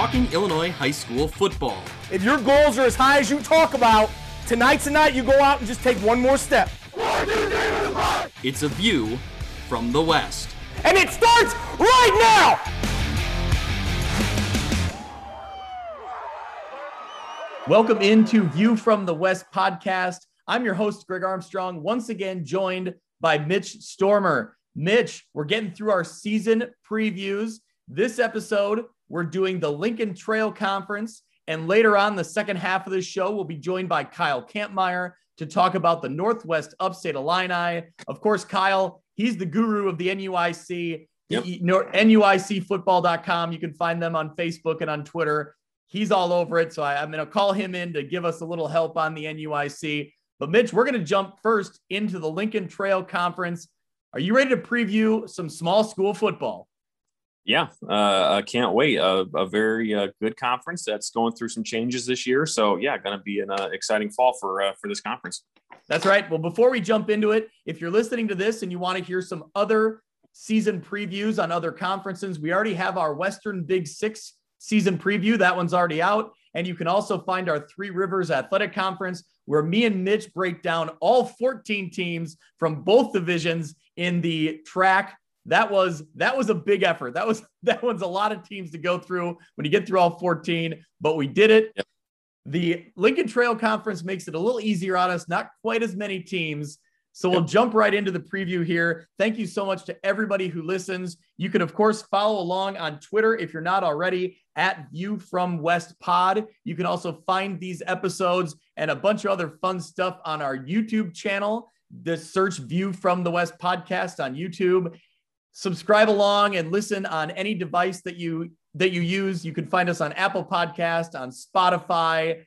talking Illinois high school football. If your goals are as high as you talk about, tonight's the night you go out and just take one more step. It's a view from the West. And it starts right now! Welcome into View from the West podcast. I'm your host, Greg Armstrong, once again joined by Mitch Stormer. Mitch, we're getting through our season previews. This episode, we're doing the Lincoln Trail Conference. And later on, the second half of the show, we'll be joined by Kyle Kampmeyer to talk about the Northwest Upstate Illini. Of course, Kyle, he's the guru of the NUIC, Yep. NUICfootball.com. You can find them on Facebook and on Twitter. He's all over it. So I, I'm going to call him in to give us a little help on the NUIC. But Mitch, we're going to jump first into the Lincoln Trail Conference. Are you ready to preview some small school football? Yeah, uh, I can't wait. A, a very uh, good conference that's going through some changes this year. So yeah, going to be an uh, exciting fall for uh, for this conference. That's right. Well, before we jump into it, if you're listening to this and you want to hear some other season previews on other conferences, we already have our Western Big Six season preview. That one's already out. And you can also find our Three Rivers Athletic Conference, where me and Mitch break down all 14 teams from both divisions in the track. That was that was a big effort. That was that one's a lot of teams to go through when you get through all 14, but we did it. Yep. The Lincoln Trail Conference makes it a little easier on us, not quite as many teams. So we'll jump right into the preview here. Thank you so much to everybody who listens. You can, of course, follow along on Twitter if you're not already at View from West Pod. You can also find these episodes and a bunch of other fun stuff on our YouTube channel. The search View from the West podcast on YouTube. Subscribe along and listen on any device that you that you use. You can find us on Apple Podcast, on Spotify,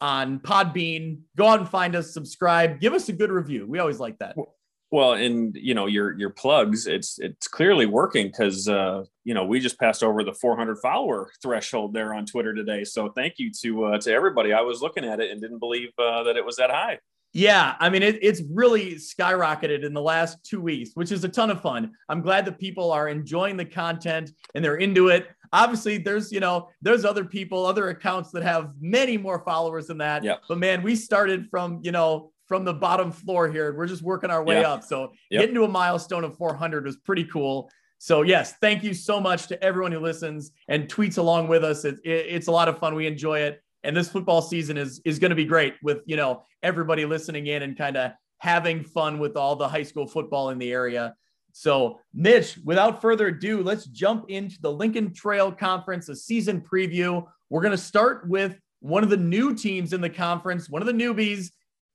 on Podbean. Go out and find us, subscribe, give us a good review. We always like that. Well, and you know your your plugs, it's it's clearly working because uh, you know we just passed over the 400 follower threshold there on Twitter today. So thank you to uh, to everybody. I was looking at it and didn't believe uh, that it was that high. Yeah, I mean, it, it's really skyrocketed in the last two weeks, which is a ton of fun. I'm glad that people are enjoying the content and they're into it. Obviously, there's you know there's other people, other accounts that have many more followers than that. Yep. But man, we started from you know from the bottom floor here. We're just working our way Yeah. up. So Yep. getting to a milestone of 400 was pretty cool. So yes, thank you so much to everyone who listens and tweets along with us. It, it- it's a lot of fun. We enjoy it, and this football season is is going to be great with you know everybody listening in and kind of having fun with all the high school football in the area. So, Mitch, without further ado, let's jump into the Lincoln Trail Conference, a season preview. We're going to start with one of the new teams in the conference, one of the newbies,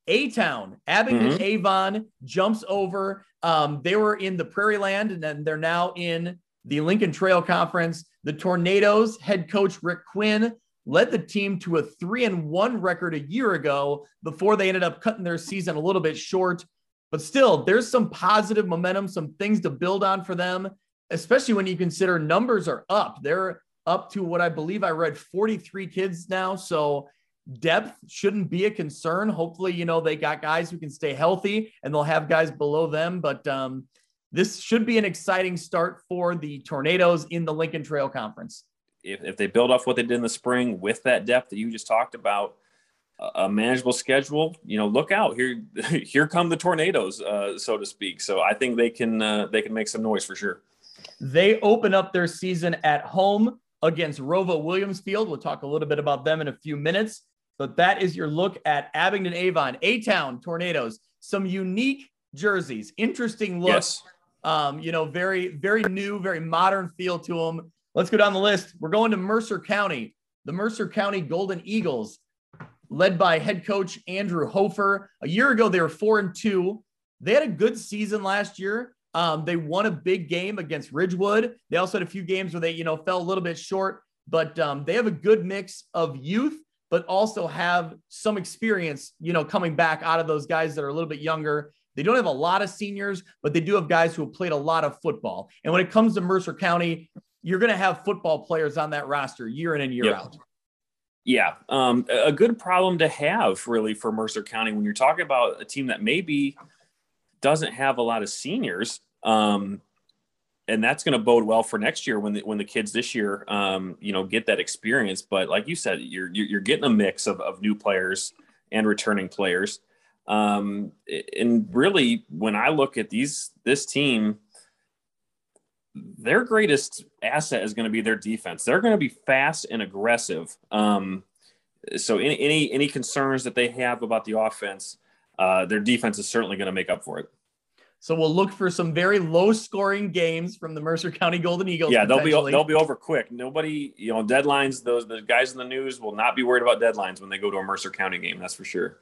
A Town. Abingdon Avon jumps over. Um, they were in the Prairie Land, and then they're now in the Lincoln Trail Conference. The Tornadoes head coach Rick Quinn led the team to a three and one record a year ago before they ended up cutting their season a little bit short. But still, there's some positive momentum, some things to build on for them, especially when you consider numbers are up. They're up to what I believe I read 43 kids now. So depth shouldn't be a concern. Hopefully, you know, they got guys who can stay healthy and they'll have guys below them. But um, this should be an exciting start for the Tornadoes in the Lincoln Trail Conference. If, if they build off what they did in the spring with that depth that you just talked about, a- manageable schedule, you know, look out here. Here come the tornadoes, uh, so to speak. So I think they can uh, they can make some noise for sure. They open up their season at home against ROWVA Williamsfield. We'll talk a little bit about them in a few minutes. But that is your look at Abingdon Avon, A Town Tornadoes. Some unique jerseys, interesting looks. Yes. Um, you know, very, very new, very modern feel to them. Let's go down the list. We're going to Mercer County, the Mercer County Golden Eagles, led by head coach Andrew Hofer. A year ago, they were four and two. They had a good season last year. Um, they won a big game against Ridgewood. They also had a few games where they, you know, fell a little bit short, but um, they have a good mix of youth, but also have some experience, you know, coming back out of those guys that are a little bit younger. They don't have a lot of seniors, but they do have guys who have played a lot of football. And when it comes to Mercer County, you're going to have football players on that roster year in and year Yep. out. Yeah, um, a good problem to have really for Mercer County when you're talking about a team that maybe doesn't have a lot of seniors. Um, and that's going to bode well for next year when the, when the kids this year, um, you know, get that experience. But like you said, you're you're getting a mix of, of new players and returning players. Um, and really, when I look at these this team, their greatest asset is going to be their defense. They're going to be fast and aggressive. Um, so any any any concerns that they have about the offense, uh, their defense is certainly going to make up for it. So we'll look for some very low scoring games from the Mercer County Golden Eagles. Yeah, they'll be they'll be over quick. Nobody, you know, deadlines. Those the guys in the news will not be worried about deadlines when they go to a Mercer County game. That's for sure.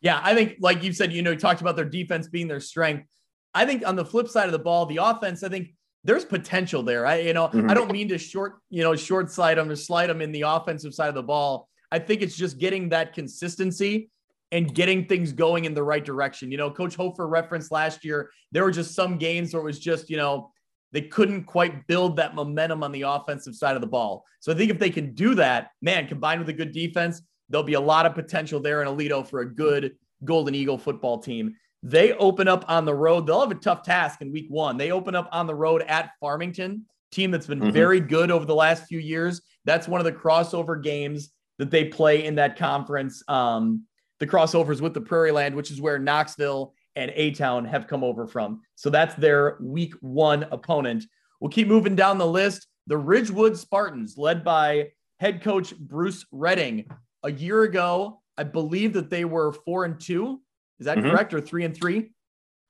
Yeah, I think like you said, you know, you talked about their defense being their strength. I think on the flip side of the ball, the offense, I think there's potential there. I, you know, mm-hmm. I don't mean to short, you know, short slide them or slide them in the offensive side of the ball. I think it's just getting that consistency and getting things going in the right direction. You know, Coach Hofer referenced last year, there were just some games where it was just, you know, they couldn't quite build that momentum on the offensive side of the ball. So I think if they can do that, man, combined with a good defense, there'll be a lot of potential there in Aledo for a good Golden Eagle football team. They open up on the road. They'll have a tough task in week one. They open up on the road at Farmington, team that's been mm-hmm. very good over the last few years. That's one of the crossover games that they play in that conference. Um, the crossovers with the Prairie Land, which is where Knoxville and A Town have come over from. So that's their week one opponent. We'll keep moving down the list. The Ridgewood Spartans, led by head coach Bruce Redding. A year ago, I believe that they were four and two. Is that mm-hmm. correct, or three and three?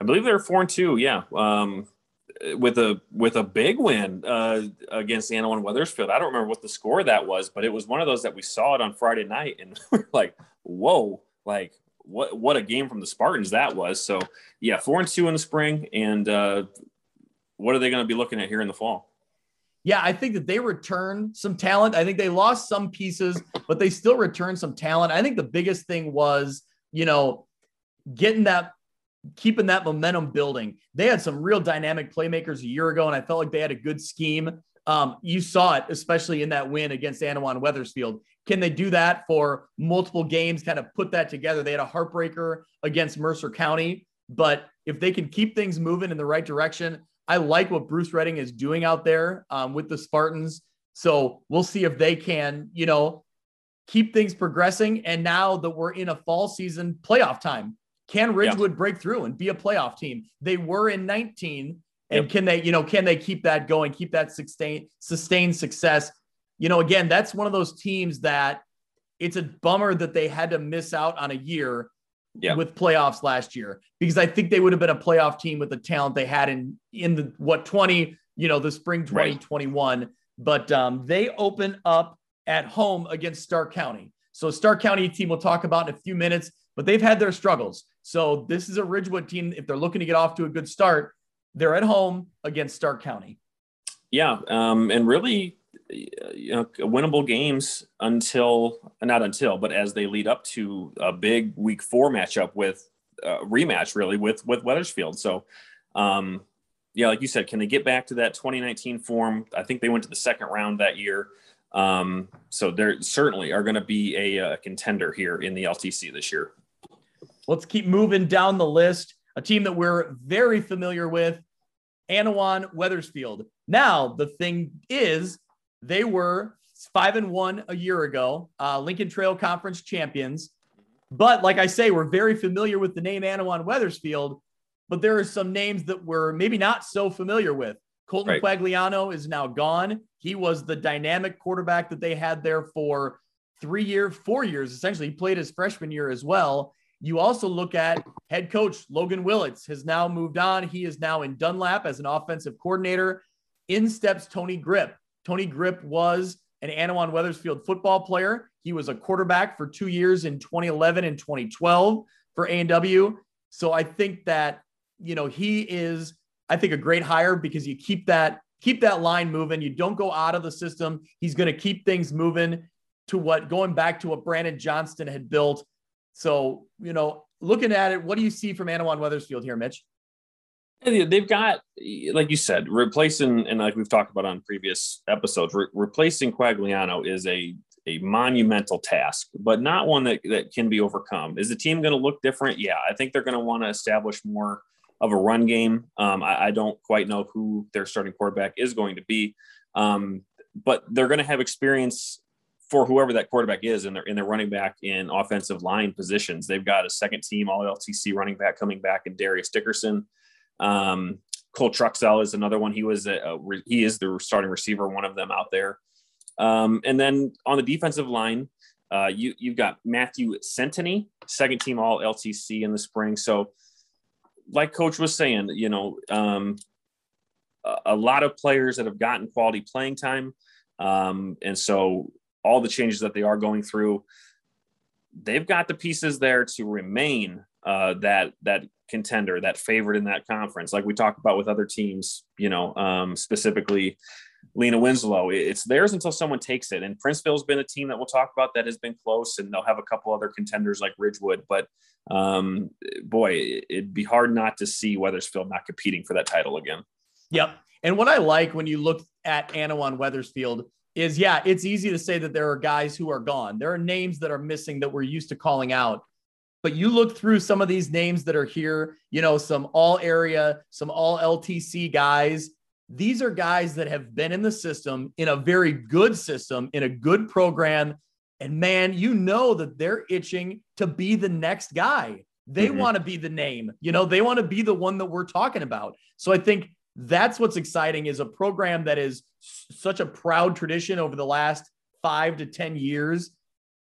I believe they're four and two. Yeah, um, with a with a big win uh, against Annawan Wethersfield. I don't remember what the score that was, but it was one of those that we saw it on Friday night, and we're like, "Whoa!" Like what what a game from the Spartans that was. So yeah, four and two in the spring, and uh, what are they going to be looking at here in the fall? yeah, I think that they return some talent. I think they lost some pieces, but they still return some talent. I think the biggest thing was, you know, getting that, keeping that momentum building. They had some real dynamic playmakers a year ago, and I felt like they had a good scheme. Um, you saw it, especially in that win against Annawan Wethersfield. Can they do that for multiple games? Kind of put that together. They had a heartbreaker against Mercer County, but if they can keep things moving in the right direction, I like what Bruce Redding is doing out there um, with the Spartans. So we'll see if they can, you know, keep things progressing. And now that we're in a fall season playoff time, can Ridgewood yeah. break through and be a playoff team? They were in 19. And yep. can they, you know, can they keep that going, keep that sustain, sustained success? You know, again, that's one of those teams that it's a bummer that they had to miss out on a year yeah. with playoffs last year because I think they would have been a playoff team with the talent they had in in the what 20, you know, the spring 2021. Right. But um, they open up at home against Stark County. So Stark County team we'll talk about in a few minutes, but they've had their struggles. So this is a Ridgewood team. If they're looking to get off to a good start, they're at home against Stark County. Yeah, um, and really you know winnable games until not until but as they lead up to a big week four matchup with uh, rematch really with with Wethersfield so um yeah like you said can they get back to that 2019 form I think they went to the second round that year um so they're certainly are going to be a, a contender here in the LTC this year let's keep moving down the list a team that we're very familiar with Annawan Wethersfield. now the thing is they were five and one a year ago, uh, Lincoln Trail Conference champions. But like I say, we're very familiar with the name Annawan Wethersfield, but there are some names that we're maybe not so familiar with. Colton right. Quagliano is now gone. He was the dynamic quarterback that they had there for three years, four years, essentially. He played his freshman year as well. You also look at head coach Logan Willits has now moved on. He is now in Dunlap as an offensive coordinator. In steps Tony Grip. Tony Grip was an Annawan Wethersfield football player. He was a quarterback for two years in 2011 and 2012 for A&W. So I think that, you know, he is, I think, a great hire because you keep that keep that line moving. You don't go out of the system. He's going to keep things moving to what going back to what Brandon Johnston had built. So, you know, looking at it, what do you see from Annawan Wethersfield here, Mitch? They've got, like you said, replacing, and like we've talked about on previous episodes, re- replacing Quagliano is a a monumental task, but not one that, that can be overcome. Is the team going to look different? Yeah, I think they're going to want to establish more of a run game. Um, I, I, don't quite know who their starting quarterback is going to be, um, but they're going to have experience for whoever that quarterback is in their in their running back in offensive line positions. They've got a second team All LTC running back coming back in Darius Dickerson. Um, Cole Truxell is another one. He was a, a, he is the starting receiver, one of them out there. Um, and then on the defensive line, uh, you you've got Matthew Centeny, second team All LTC in the spring. So, like Coach was saying, you know, um, a, a lot of players that have gotten quality playing time, um, and so all the changes that they are going through, they've got the pieces there to remain uh, that that contender, that favorite in that conference, like we talked about with other teams. You know, um, specifically Lena Winslow. It's theirs until someone takes it. And Princeville's been a team that we'll talk about that has been close, and they'll have a couple other contenders like Ridgewood. But um, boy, it'd be hard not to see Wethersfield not competing for that title again. Yep. And what I like when you look at Annawan Wethersfield is yeah, it's easy to say that there are guys who are gone. There are names that are missing that we're used to calling out. But you look through some of these names that are here, you know, some all area, some all LTC guys. These are guys that have been in the system in a very good system, in a good program. And man, you know that they're itching to be the next guy. They mm-hmm. want to be the name, you know, they want to be the one that we're talking about. So I think that's what's exciting is a program that is such a proud tradition over the last five to 10 years.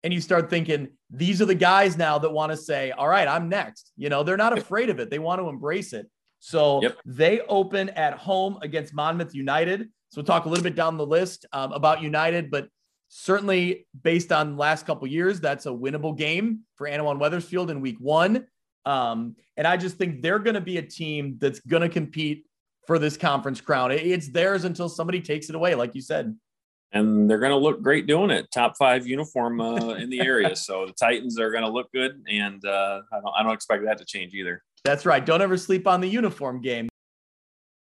And you start thinking, these are the guys now that want to say, all right, I'm next. You know, they're not afraid of it, they want to embrace it. So yep. they open at home against Monmouth United. So we'll talk a little bit down the list um, about United, but certainly based on last couple years, that's a winnable game for Annawan Wethersfield in week one. Um, and I just think they're going to be a team that's going to compete for this conference crown. It's theirs until somebody takes it away, like you said. And they're going to look great doing it. Top five uniform uh, in the area, so the Titans are going to look good, and uh, I don't I don't expect that to change either. That's right. Don't ever sleep on the uniform game.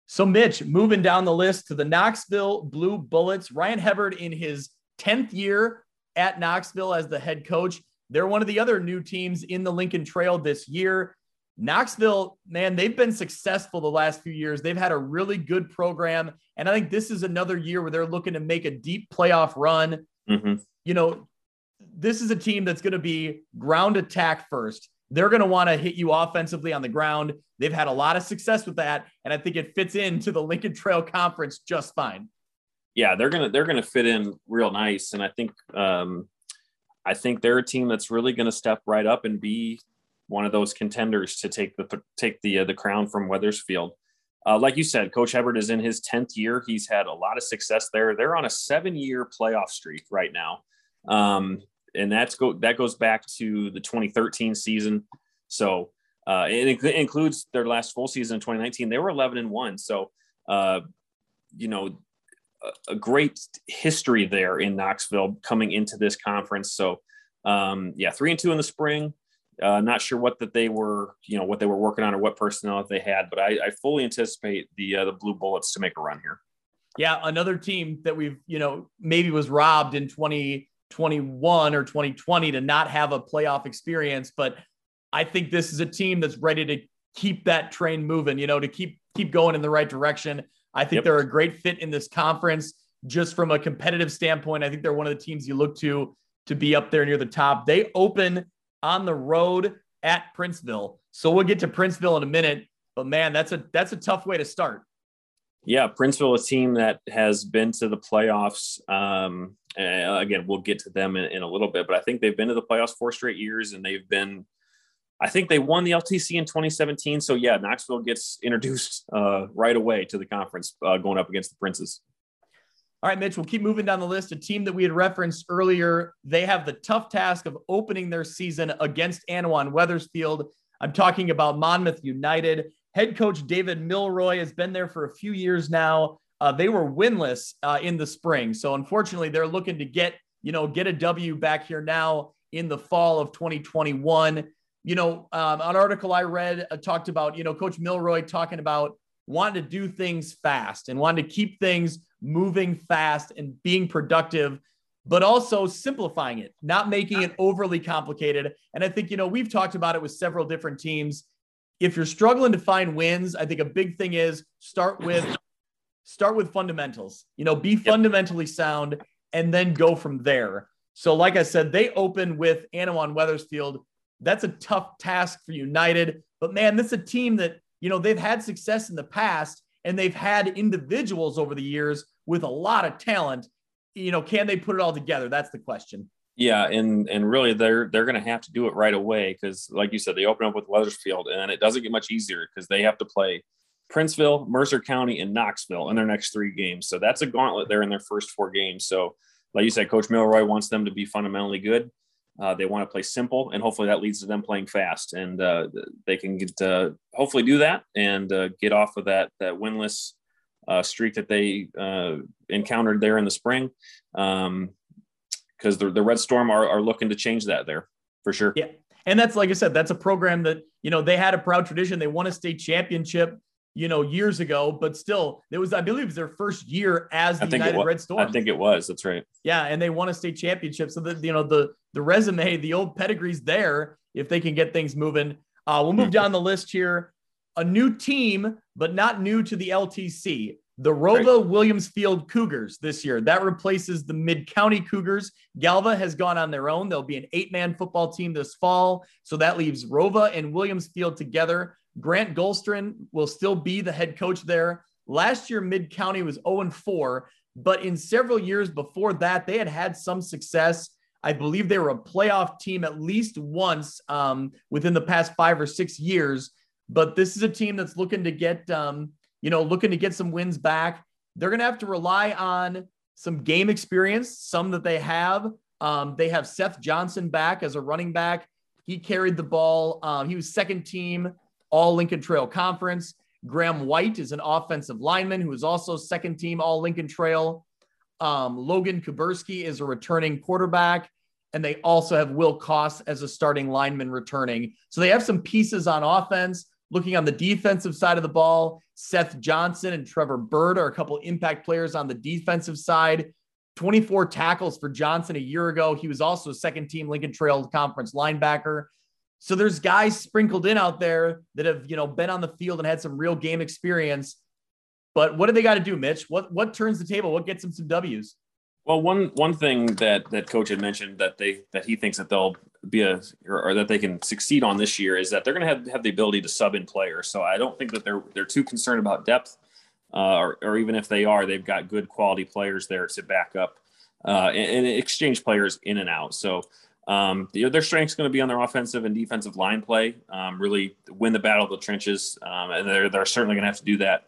So, Mitch, moving down the list to the Knoxville Blue Bullets, Ryan Hebard in his 10th year at Knoxville as the head coach. They're one of the other new teams in the Lincoln Trail this year. Knoxville, man, they've been successful the last few years. They've had a really good program. And I think this is another year where they're looking to make a deep playoff run. Mm-hmm. You know, this is a team that's going to be ground attack first. They're going to want to hit you offensively on the ground. They've had a lot of success with that. And I think it fits into the Lincoln Trail Conference just fine. Yeah, they're gonna they're gonna fit in real nice. And I think um I think they're a team that's really gonna step right up and be one of those contenders to take the take the uh, the crown from Wethersfield. Uh, like you said, Coach Hebard is in his tenth year. He's had a lot of success there. They're on a seven-year playoff streak right now, um, and that's go that goes back to the 2013 season. So uh, it, it, includes their last full season in 2019. They were 11 and one. So uh, you know, a, a, great history there in Knoxville coming into this conference. So um, yeah, three and two in the spring. Uh, not sure what that they were, you know, what they were working on or what personnel they had, but I, I fully anticipate the uh, the Blue Bullets to make a run here. Yeah, another team that we've, you know, maybe was robbed in 2021 or 2020 to not have a playoff experience, but I think this is a team that's ready to keep that train moving, you know, to keep keep going in the right direction. I think yep. they're a great fit in this conference just from a competitive standpoint. I think they're one of the teams you look to to be up there near the top. They open on the road at Princeville. So we'll get to Princeville in a minute, but man, that's a that's a tough way to start. Yeah, Princeville, is a team that has been to the playoffs. Um, again, we'll get to them in, in, a little bit, but I think they've been to the playoffs four straight years, and they've been. I think they won the LTC in 2017. So yeah, Knoxville gets introduced uh, right away to the conference, uh, going up against the Princes. All right, Mitch, we'll keep moving down the list. A team that we had referenced earlier, they have the tough task of opening their season against Annawan Wethersfield. I'm talking about Monmouth United. Head coach David Milroy has been there for a few years now. Uh, they were winless uh, in the spring, so unfortunately, they're looking to get you know get a W back here now in the fall of 2021. You know, um, an article I read uh, talked about you know Coach Milroy talking about wanting to do things fast and wanting to keep things moving fast and being productive, but also simplifying it, not making it overly complicated. And I think, you know, we've talked about it with several different teams. if you're struggling to find wins, I think a big thing is start with start with fundamentals. You know, be fundamentally sound and then go from there. So, like I said, they open with Annawan Wethersfield. That's a tough task for United, but man, this is a team that you know they've had success in the past and they've had individuals over the years with a lot of talent. You know, can they put it all together? That's the question. Yeah, and and really they're they're going to have to do it right away because, like you said, they open up with Wethersfield, and it doesn't get much easier because they have to play Princeville, Mercer County, and Knoxville in their next three games. So that's a gauntlet there in their first four games. So, like you said, Coach Milroy wants them to be fundamentally good. Uh, they want to play simple, and hopefully that leads to them playing fast, and uh, they can get uh, hopefully do that and uh, get off of that that winless uh, streak that they uh, encountered there in the spring. Um, because the, the Red Storm are, are looking to change that there for sure. Yeah. And that's like I said, that's a program that, you know, they had a proud tradition. They won a state championship, you know, years ago, but still, it was, I believe, it was their first year as the United Red Storm. I think it was. That's right. Yeah, and they won a state championship. So that you know the the resume, the old pedigree's there if they can get things moving. Uh, we'll move down the list here. A new team, but not new to the LTC. The ROWVA Williamsfield Cougars this year. That replaces the Mid County Cougars. Galva has gone on their own. There'll be an eight man football team this fall. So that leaves ROWVA and Williamsfield together. Grant Golstrin will still be the head coach there. Last year, Mid County was 0 4, but in several years before that, they had had some success. I believe they were a playoff team at least once um, within the past five or six years. But this is a team that's looking to get um, you know, looking to get some wins back. They're going to have to rely on some game experience, some that they have. Um, they have Seth Johnson back as a running back. He carried the ball. Um, he was second team All Lincoln Trail Conference. Graham White is an offensive lineman who is also second team All Lincoln Trail. Um, Logan Kuberski is a returning quarterback. And they also have Will Koss as a starting lineman returning. So they have some pieces on offense. Looking on the defensive side of the ball, Seth Johnson and Trevor Bird are a couple impact players on the defensive side. 24 tackles for Johnson a year ago. He was also a second team Lincoln Trail Conference linebacker. So there's guys sprinkled in out there that have, you know, been on the field and had some real game experience. But what do they got to do, Mitch? What what turns the table? What gets them some W's? Well, one one thing that that coach had mentioned that they that he thinks that they'll be a or, or that they can succeed on this year is that they're going to have have the ability to sub in players. So I don't think that they're they're too concerned about depth, uh, or or even if they are, they've got good quality players there to back up uh, and, and exchange players in and out. So. Um, their strength's going to be on their offensive and defensive line play. Um, really win the battle of the trenches, um, and they're they're certainly going to have to do that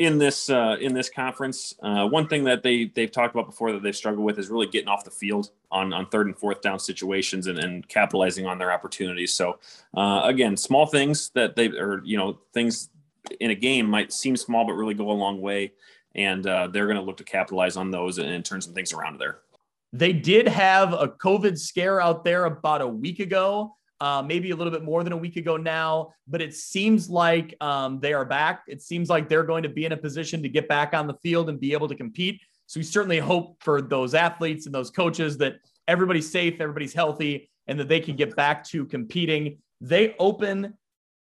in this uh, in this conference. Uh, one thing that they they've talked about before that they've struggled with is really getting off the field on on third and fourth down situations and, and capitalizing on their opportunities. So uh, again, small things that they or you know things in a game might seem small but really go a long way, and uh, they're going to look to capitalize on those and, and turn some things around there. They did have a COVID scare out there about a week ago uh, maybe a little bit more than a week ago now, but it seems like um, they are back. It seems like they're going to be in a position to get back on the field and be able to compete. So we certainly hope for those athletes and those coaches that everybody's safe, everybody's healthy, and that they can get back to competing. They open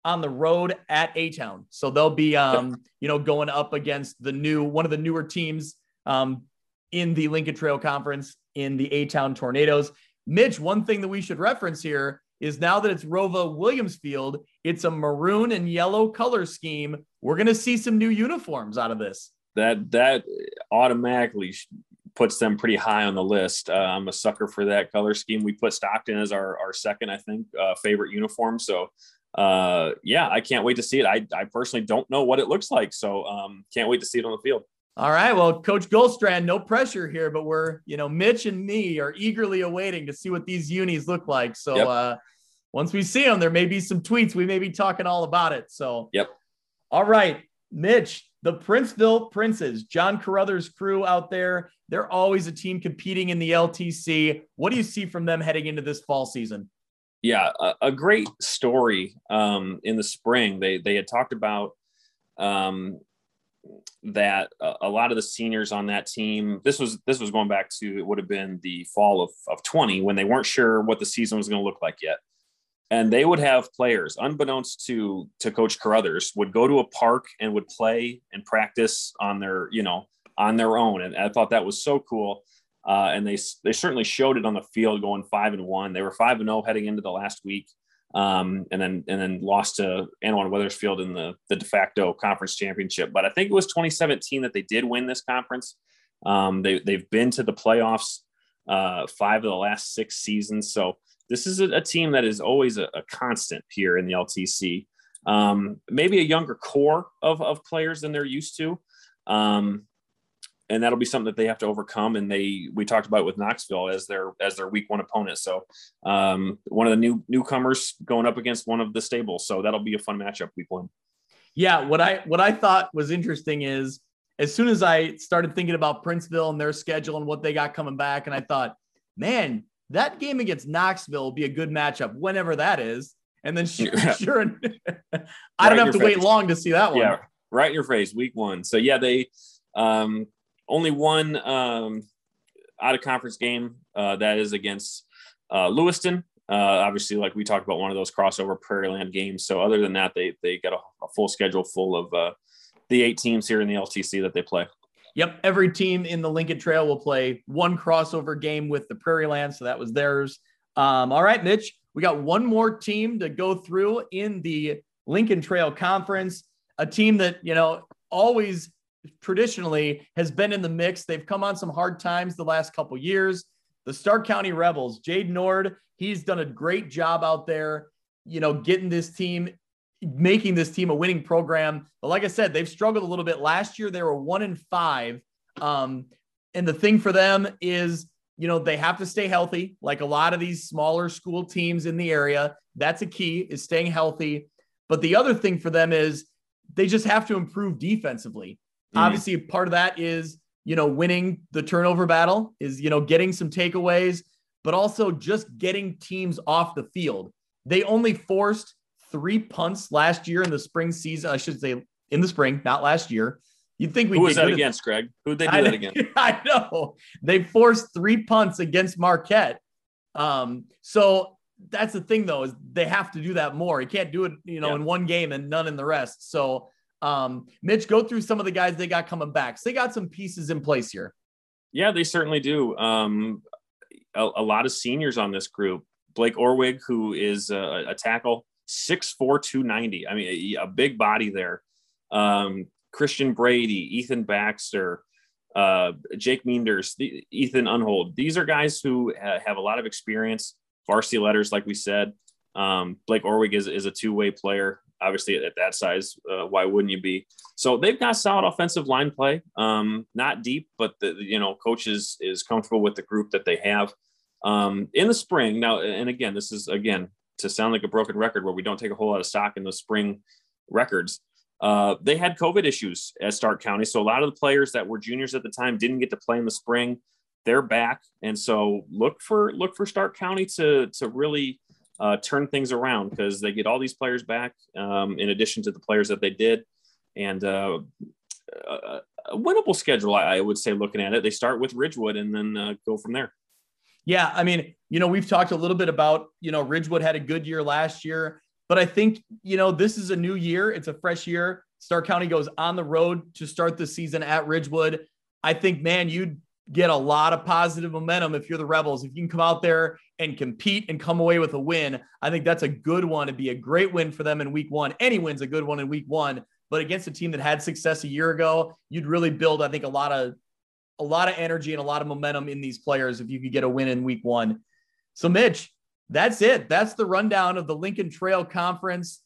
on the road at A Town, so they'll be, um, you know, going up against the new one of the newer teams um, in the Lincoln Trail Conference in the A Town Tornadoes. Mitch, one thing that we should reference here is now that it's ROWVA Williamsfield, it's a maroon and yellow color scheme. We're going to see some new uniforms out of this. That that automatically puts them pretty high on the list. Uh, I'm a sucker for that color scheme. We put Stockton as our, our second, I think, uh, favorite uniform. So, uh, yeah, I can't wait to see it. I, I personally don't know what it looks like. So, um, can't wait to see it on the field. All right. Well, Coach Goldstrand, no pressure here, but we're, you know, Mitch and me are eagerly awaiting to see what these unis look like. So yep. Once we see them, there may be some tweets. We may be talking all about it. So, yep. All right, Mitch, the Princeville Princes, John Carruthers crew out there. They're always a team competing in the LTC. What do you see from them heading into this fall season? Yeah, a, a great story um, in the spring. They they had talked about um, that a lot of the seniors on that team this was this was going back to it would have been the fall of, of 20 when they weren't sure what the season was going to look like yet and they would have players, unbeknownst to to Coach Carruthers, would go to a park and would play and practice on their, you know, on their own. And I thought that was so cool. Uh, and they they certainly showed it on the field, going five and one. They were five and zero oh heading into the last week, um, and then and then lost to Annawan Wethersfield in the the de facto conference championship. But I think it was 2017 that they did win this conference. Um, they they've been to the playoffs uh, five of the last six seasons. So this is a, a team that is always a, a, constant here in the LTC. Um, maybe a younger core of, of players than they're used to. Um, and that'll be something that they have to overcome. And they we talked about with Knoxville as their as their week one opponent. So um, one of the new newcomers going up against one of the stables. So that'll be a fun matchup week one. Yeah, what I what I thought was interesting is as soon as I started thinking about Princeville and their schedule and what they got coming back, and I thought, man, that game against Knoxville will be a good matchup whenever that is. And then sure, sure I don't have to face. wait long to see that one. Yeah, right in your face, week one. So yeah, they um, only one um, out of conference game uh, that is against uh, Lewistown. Uh, obviously, like we talked about, one of those crossover Prairie Land games. So other than that, they they got a, a full schedule full of uh, the eight teams here in the LTC that they play. Yep, every team in the Lincoln Trail will play one crossover game with the Prairie Land, so that was theirs. Um, all right, Mitch, we got one more team to go through in the Lincoln Trail Conference. A team that you know always traditionally has been in the mix. They've come on some hard times the last couple years. The Stark County Rebels, Jade Nord, he's done a great job out there, you know, getting this team, making this team a winning program. But like I said, they've struggled a little bit. Last year, they were one in five. Um, and the thing for them is, you know, they have to stay healthy, like a lot of these smaller school teams in the area. That's a key, is staying healthy. But the other thing for them is they just have to improve defensively. Mm-hmm. Obviously, part of that is, you know, winning the turnover battle, is, you know, getting some takeaways, but also just getting teams off the field. They only forced three punts last year in the spring season. I should say in the spring, not last year. You'd think we Who was that against, Greg? Who'd they do I, that against? I know. They forced three punts against Marquette. Um, so that's the thing though, is they have to do that more. You can't do it, you know, yeah. in one game and none in the rest. So um, Mitch, go through some of the guys they got coming back. So they got some pieces in place here. Yeah, they certainly do. Um, a, a, lot of seniors on this group. Blake Orwig, who is a, a tackle, 6'4, 290. I mean, a, a big body there. Um, Christian Brady, Ethan Baxter, uh, Jake Meanders, the, Ethan Unhold. These are guys who ha- have a lot of experience, varsity letters, like we said. Um, Blake Orwig is, is a two way player obviously at that size, uh, why wouldn't you be? So they've got solid offensive line play. Um, not deep, but the you know coach is is comfortable with the group that they have. Um, in the spring now, and again, this is again to sound like a broken record where we don't take a whole lot of stock in the spring records. Uh, they had COVID issues at Stark County, so a lot of the players that were juniors at the time didn't get to play in the spring. They're back, and so look for look for Stark County to to really uh, turn things around because they get all these players back um, in addition to the players that they did. And uh, a, winnable schedule, I, I, would say, looking at it. They start with Ridgewood and then uh, go from there. Yeah. I mean, you know, we've talked a little bit about, you know, Ridgewood had a good year last year, but I think, you know, this is a new year. It's a fresh year. Stark County goes on the road to start the season at Ridgewood. I think, man, you'd get a lot of positive momentum if you're the Rebels. If you can come out there and compete and come away with a win, I think that's a good one. It'd be a great win for them in week one. Any win's a good one in week one, but against a team that had success a year ago, you'd really build, I think, a lot of a lot of energy and a lot of momentum in these players if you could get a win in week one. So, Mitch, that's it. That's the rundown of the Lincoln Trail Conference.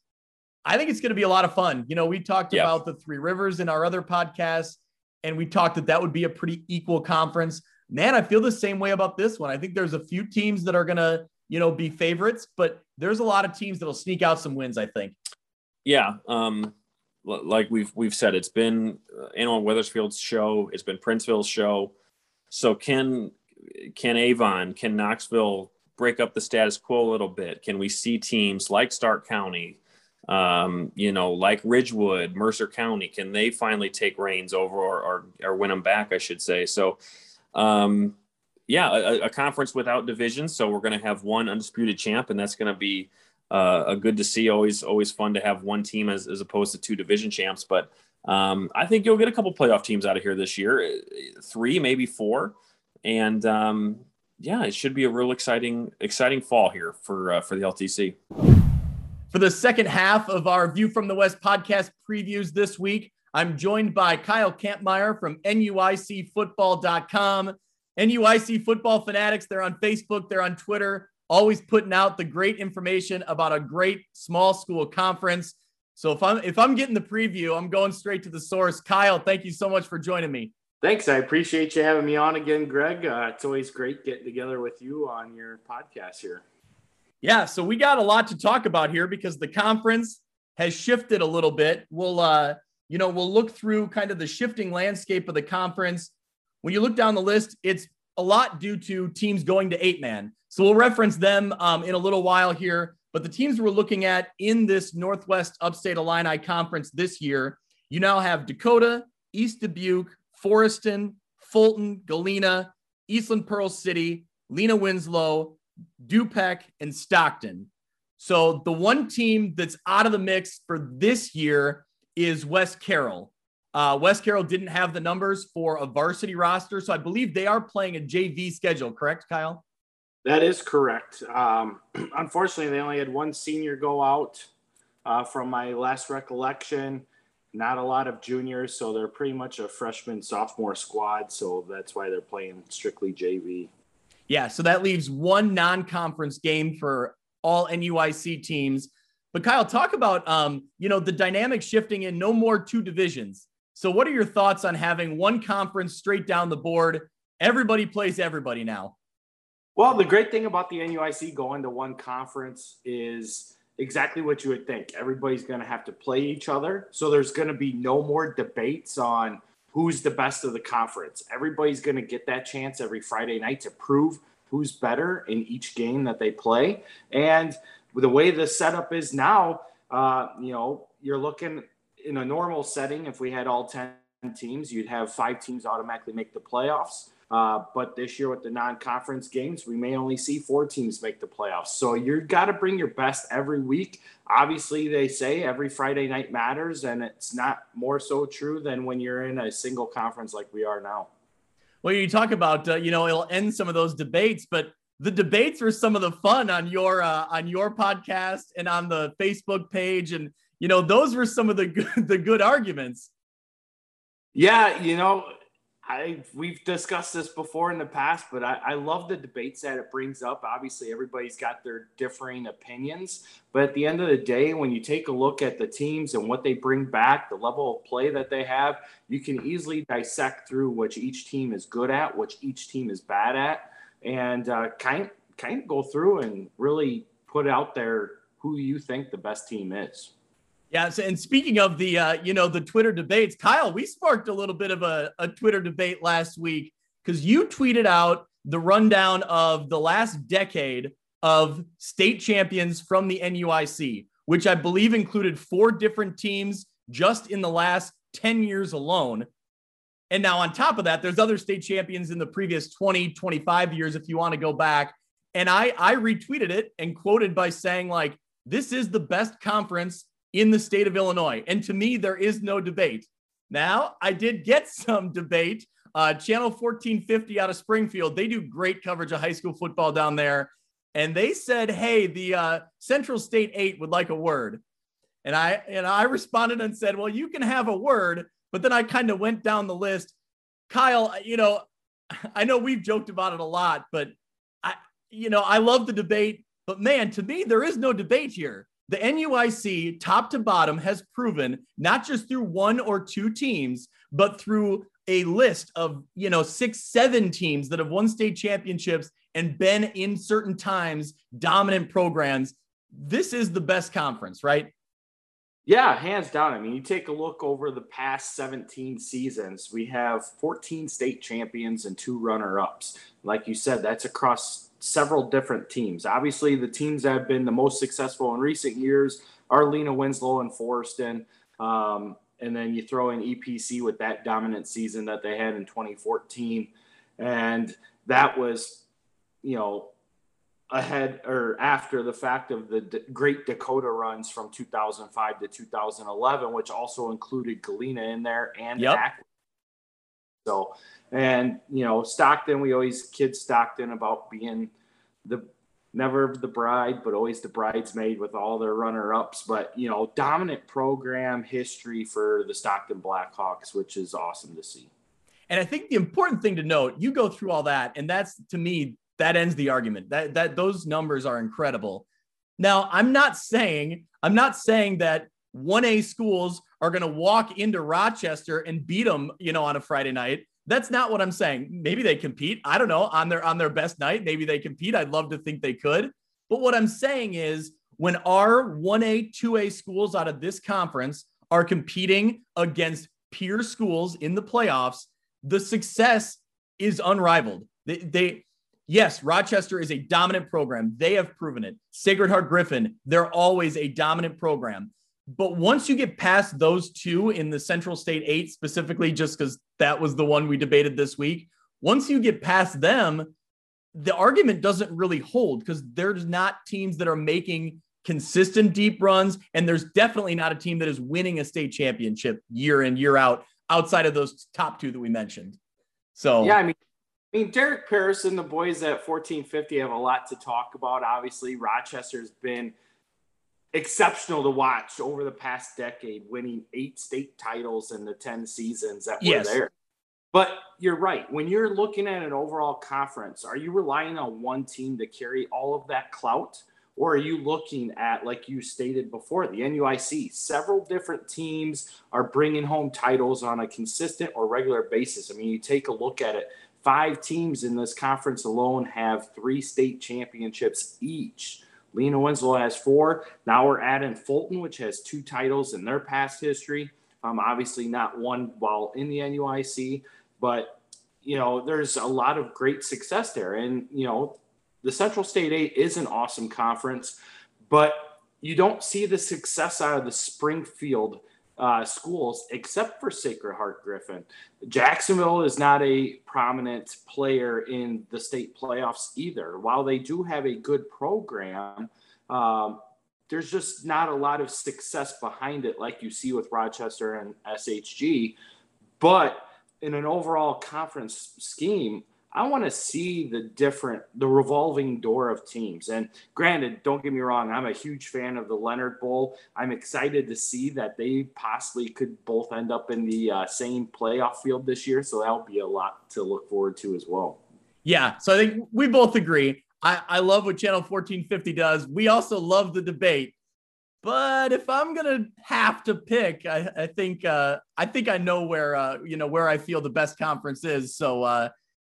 I think it's going to be a lot of fun. You know, we talked yep. about the Three Rivers in our other podcast and we talked that that would be a pretty equal conference. Man, I feel the same way about this one. I think there's a few teams that are going to, you know, be favorites, but there's a lot of teams that'll sneak out some wins, I think. Yeah, um like we've we've said it's been uh, Annawan Wethersfield's show, it's been Princeville's show. So can can Avon, can Knoxville break up the status quo a little bit? Can we see teams like Stark County, um, you know, like Ridgewood, Mercer County, can they finally take reins over or, or, or win them back, I should say. So, um, yeah, a, a, conference without divisions. So we're going to have one undisputed champ, and that's going to be uh, a good to see. Always always fun to have one team as, as opposed to two division champs. But um, I think you'll get a couple playoff teams out of here this year, three maybe four, and um, yeah, it should be a real exciting exciting fall here for uh, for the LTC. For the second half of our View from the West podcast previews this week, I'm joined by Kyle Kampmeyer from NUICfootball.com. NUIC football fanatics, they're on Facebook, they're on Twitter, always putting out the great information about a great small school conference. So if I'm if I'm getting the preview, I'm going straight to the source. Kyle, thank you so much for joining me. Thanks. I appreciate you having me on again, Greg. Uh, it's always great getting together with you on your podcast here. Yeah, so we got a lot to talk about here because the conference has shifted a little bit. We'll uh, you know, we'll look through kind of the shifting landscape of the conference. When you look down the list, it's a lot due to teams going to eight man. So we'll reference them um, in a little while here. But the teams we're looking at in this Northwest Upstate Illini Conference this year, you now have Dakota, East Dubuque, Forreston, Fulton, Galena, Eastland Pearl City, Lena Winslow, Dupec, and Stockton. So the one team that's out of the mix for this year is West Carroll. Uh, West Carroll didn't have the numbers for a varsity roster, so I believe they are playing a JV schedule. Correct, Kyle? That is correct. Um, unfortunately, they only had one senior go out uh, from my last recollection. Not a lot of juniors, so they're pretty much a freshman sophomore squad. So that's why they're playing strictly JV. Yeah, so that leaves one non-conference game for all NUIC teams. But Kyle, talk about um, you know the dynamic shifting in no more two divisions. So, what are your thoughts on having one conference straight down the board? Everybody plays everybody now. Well, the great thing about the NUIC going to one conference is exactly what you would think. Everybody's going to have to play each other. So there's going to be no more debates on who's the best of the conference. Everybody's going to get that chance every Friday night to prove who's better in each game that they play. And the way the setup is now, uh, you know, you're looking in a normal setting, if we had all 10 teams, you'd have five teams automatically make the playoffs. Uh, but this year with the non-conference games, we may only see four teams make the playoffs. So you've got to bring your best every week. Obviously, they say every Friday night matters, and it's not more so true than when you're in a single conference like we are now. Well, you talk about uh, you know it'll end some of those debates, but the debates were some of the fun on your uh, on your podcast and on the Facebook page, and you know those were some of the good, the good arguments. Yeah, you know, I we've discussed this before in the past, but I, I love the debates that it brings up. Obviously, everybody's got their differing opinions, but at the end of the day, when you take a look at the teams and what they bring back, the level of play that they have, you can easily dissect through which each team is good at, which each team is bad at, and uh, kind kind of go through and really put out there who you think the best team is. Yeah, so, and speaking of the uh, you know the Twitter debates, Kyle, we sparked a little bit of a, a Twitter debate last week because you tweeted out the rundown of the last decade of state champions from the NUIC, which I believe included four different teams just in the last 10 years alone. And now on top of that, there's other state champions in the previous 20, 25 years if you want to go back. And I I retweeted it and quoted by saying like this is the best conference in the state of Illinois. And to me, there is no debate. Now, I did get some debate. Uh, Channel 1450 out of Springfield, they do great coverage of high school football down there. And they said, hey, the uh, Central State 8 would like a word. And I and I responded and said, well, you can have a word. But then I kind of went down the list. Kyle, you know, I know we've joked about it a lot, but I, you know, I love the debate. But man, to me, there is no debate here the NUIC, top to bottom, has proven not just through one or two teams, but through a list of you know six, seven teams that have won state championships and been in certain times dominant programs. This is the best conference, right? Yeah, hands down. I mean, you take a look over the past 17 seasons, we have 14 state champions and two runner ups. Like you said, that's across several different teams. Obviously, the teams that have been the most successful in recent years are Lena Winslow and Forreston. Um, and then you throw in EPC with that dominant season that they had in 2014. And that was, you know, ahead or after the fact of the D- great Dakota runs from 2005 to 2011, which also included Galena in there and Yep. Aquin. So, and you know, Stockton, we always kid Stockton about being the never the bride, but always the bridesmaid with all their runner ups. But you know, dominant program history for the Stockton Blackhawks, which is awesome to see. And I think the important thing to note, you go through all that, and that's to me, that ends the argument. That that those numbers are incredible. Now, I'm not saying, I'm not saying that 1A schools are going to walk into Rochester and beat them, you know, on a Friday night. That's not what I'm saying. Maybe they compete. I don't know on their on their best night. Maybe they compete. I'd love to think they could. But what I'm saying is when our 1A, 2A schools out of this conference are competing against peer schools in the playoffs, the success is unrivaled. They, they yes, Rochester is a dominant program. They have proven it. Sacred Heart Griffin, they're always a dominant program. But once you get past those two in the Central State eight, specifically, just because that was the one we debated this week, once you get past them, the argument doesn't really hold because there's not teams that are making consistent deep runs. And there's definitely not a team that is winning a state championship year in, year out, outside of those top two that we mentioned. So, Yeah, I mean, I mean, Derek Paris and the boys at 1450 have a lot to talk about. Obviously, Rochester's been exceptional to watch over the past decade, winning eight state titles in the 10 seasons that were Yes. there. But you're right. When you're looking at an overall conference, are you relying on one team to carry all of that clout? Or are you looking at, like you stated before, the NUIC? Several different teams are bringing home titles on a consistent or regular basis. I mean, you take a look at it, five teams in this conference alone have three state championships each. Lena Winslow has four. Now we're adding Fulton, which has two titles in their past history. Um, obviously, not one while in the NUIC, but you know, there's a lot of great success there. And you know, the Central State Eight is an awesome conference, but you don't see the success out of the Springfield uh, schools except for Sacred Heart Griffin. Jacksonville is not a prominent player in the state playoffs either. While they do have a good program, um, there's just not a lot of success behind it like you see with Rochester and SHG. But in an overall conference scheme, I want to see the different, the revolving door of teams. And granted, don't get me wrong, I'm a huge fan of the Leonard Bowl. I'm excited to see that they possibly could both end up in the uh, same playoff field this year. So that'll be a lot to look forward to as well. Yeah. So I think we both agree. I, I love what Channel 1450 does. We also love the debate. But if I'm gonna have to pick, I, I think uh, I think I know where uh, you know where I feel the best conference is. So uh,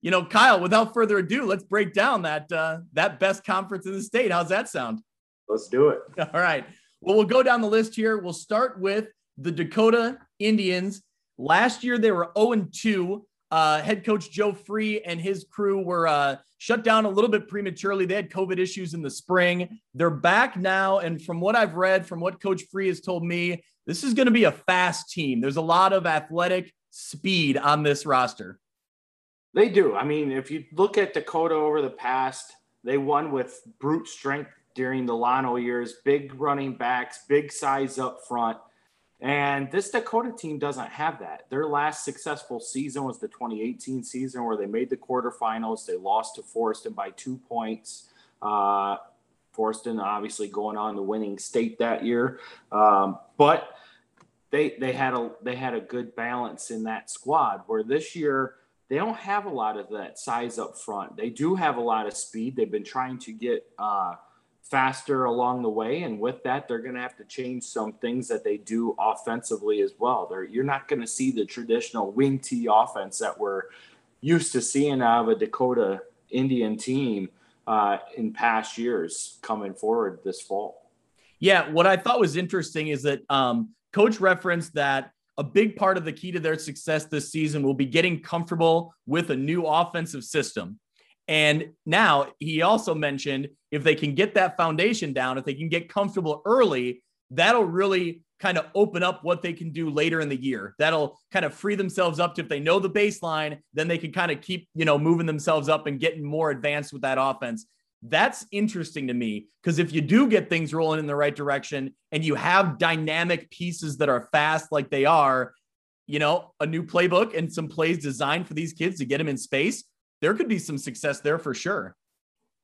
you know, Kyle, without further ado, let's break down that uh, that best conference in the state. How's that sound? Let's do it. All right. Well, we'll go down the list here. We'll start with the Dakota Indians. Last year, they were 0 2. Uh, head coach Joe Free and his crew were uh, shut down a little bit prematurely. They had COVID issues in the spring. They're back now. And from what I've read, from what Coach Free has told me, this is going to be a fast team. There's a lot of athletic speed on this roster. They do. I mean, if you look at Dakota over the past, they won with brute strength during the Lano years, big running backs, big size up front. And this Dakota team doesn't have that. Their last successful season was the 2018 season where they made the quarterfinals. They lost to Forreston by two points. Uh, Forreston obviously going on the winning state that year. Um, but they they had a they had a good balance in that squad where this year they don't have a lot of that size up front. They do have a lot of speed. They've been trying to get uh, faster along the way, and with that, they're going to have to change some things that they do offensively as well. They're, you're not going to see the traditional wing T offense that we're used to seeing out of a Dakota Indian team uh, in past years coming forward this fall. Yeah, what I thought was interesting is that um, Coach referenced that a big part of the key to their success this season will be getting comfortable with a new offensive system. And now he also mentioned if they can get that foundation down, if they can get comfortable early, that'll really kind of open up what they can do later in the year. That'll kind of free themselves up to if they know the baseline, then they can kind of keep, you know, moving themselves up and getting more advanced with that offense. That's interesting to me because if you do get things rolling in the right direction and you have dynamic pieces that are fast like they are, you know, a new playbook and some plays designed for these kids to get them in space, there could be some success there for sure.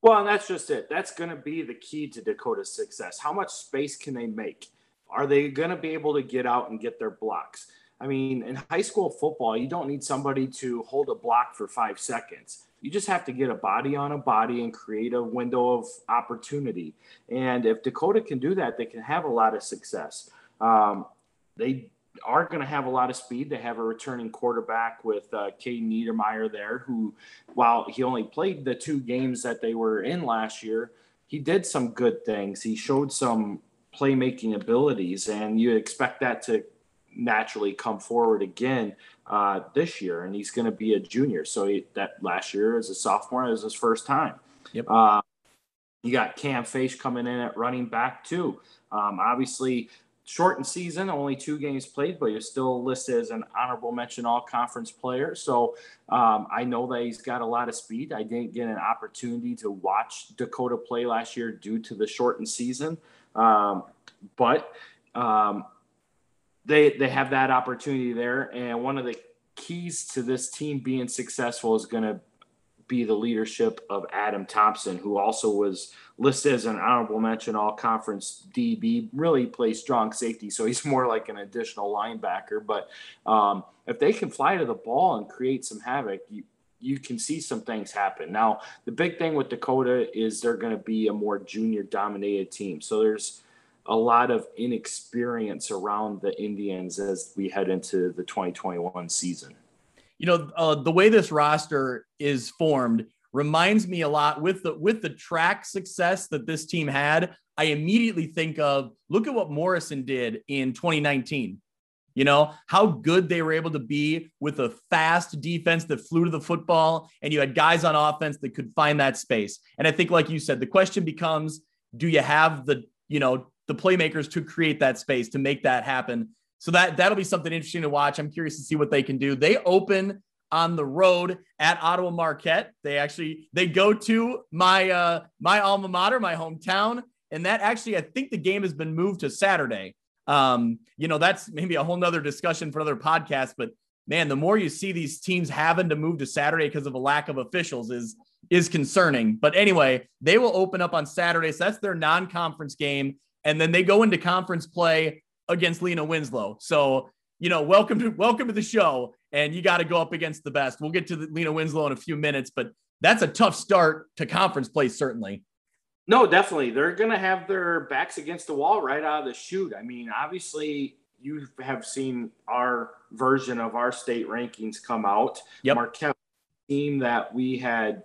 Well, and that's just it. That's going to be the key to Dakota's success. How much space can they make? Are they going to be able to get out and get their blocks? I mean, in high school football, you don't need somebody to hold a block for five seconds. You just have to get a body on a body and create a window of opportunity. And if Dakota can do that, they can have a lot of success. Um, they are going to have a lot of speed. They have a returning quarterback with uh, Caden Niedermeyer there, who, while he only played the two games that they were in last year, he did some good things. He showed some playmaking abilities, and you expect that to naturally come forward again uh, this year, and he's going to be a junior. So he, that last year as a sophomore is his first time. Yep. Uh, you got Cam Face coming in at running back too. Um, obviously, shortened season, only two games played, but you're still listed as an honorable mention all conference player. So um, I know that he's got a lot of speed. I didn't get an opportunity to watch Dakota play last year due to the shortened season, um, but um, they they have that opportunity there. And one of the keys to this team being successful is going to be the leadership of Adam Thompson, who also was listed as an honorable mention all conference DB, really plays strong safety. So he's more like an additional linebacker. But um, if they can fly to the ball and create some havoc, you, you can see some things happen. Now, the big thing with Dakota is they're going to be a more junior dominated team. So there's a lot of inexperience around the Indians as we head into the 2021 season. You know, uh, the way this roster is formed reminds me a lot with the with the track success that this team had. I immediately think of look at what Morrison did in 2019. You know, how good they were able to be with a fast defense that flew to the football, and you had guys on offense that could find that space. And I think, like you said, the question becomes do you have the, you know, the playmakers to create that space to make that happen. So that that'll be something interesting to watch. I'm curious to see what they can do. They open on the road at Ottawa Marquette. They actually they go to my uh my alma mater, my hometown, and that actually I think the game has been moved to Saturday. Um, you know, that's maybe a whole nother discussion for another podcast, but man, the more you see these teams having to move to Saturday because of a lack of officials is is concerning. But anyway, they will open up on Saturday. So that's their non-conference game and then they go into conference play against Lena Winslow. So, you know, welcome to welcome to the show, and you got to go up against the best. We'll get to the Lena Winslow in a few minutes, but that's a tough start to conference play, certainly. No, definitely. They're going to have their backs against the wall right out of the chute. I mean, obviously, you have seen our version of our state rankings come out. Yep. Marquette team that we had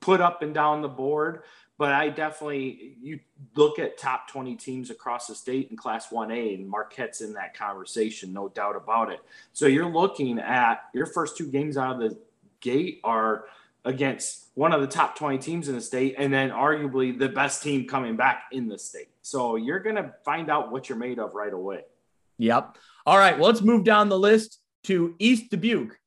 put up and down the board but I definitely you look at top 20 teams across the state in class 1A and Marquette's in that conversation, no doubt about it. So you're looking at your first two games out of the gate are against one of the top 20 teams in the state and then arguably the best team coming back in the state. So you're going to find out what you're made of right away. Yep. All right, well let's move down the list to East Dubuque.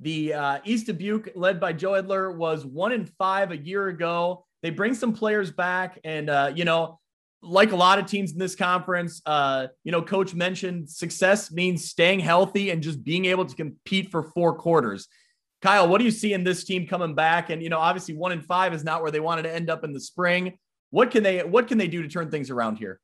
The uh, East Dubuque, led by Joe Edler, was one in five a year ago. They bring some players back, and uh, you know, like a lot of teams in this conference, uh, you know, coach mentioned success means staying healthy and just being able to compete for four quarters. Kyle, what do you see in this team coming back? And you know, obviously, one in five is not where they wanted to end up in the spring. What can they What can they do to turn things around here?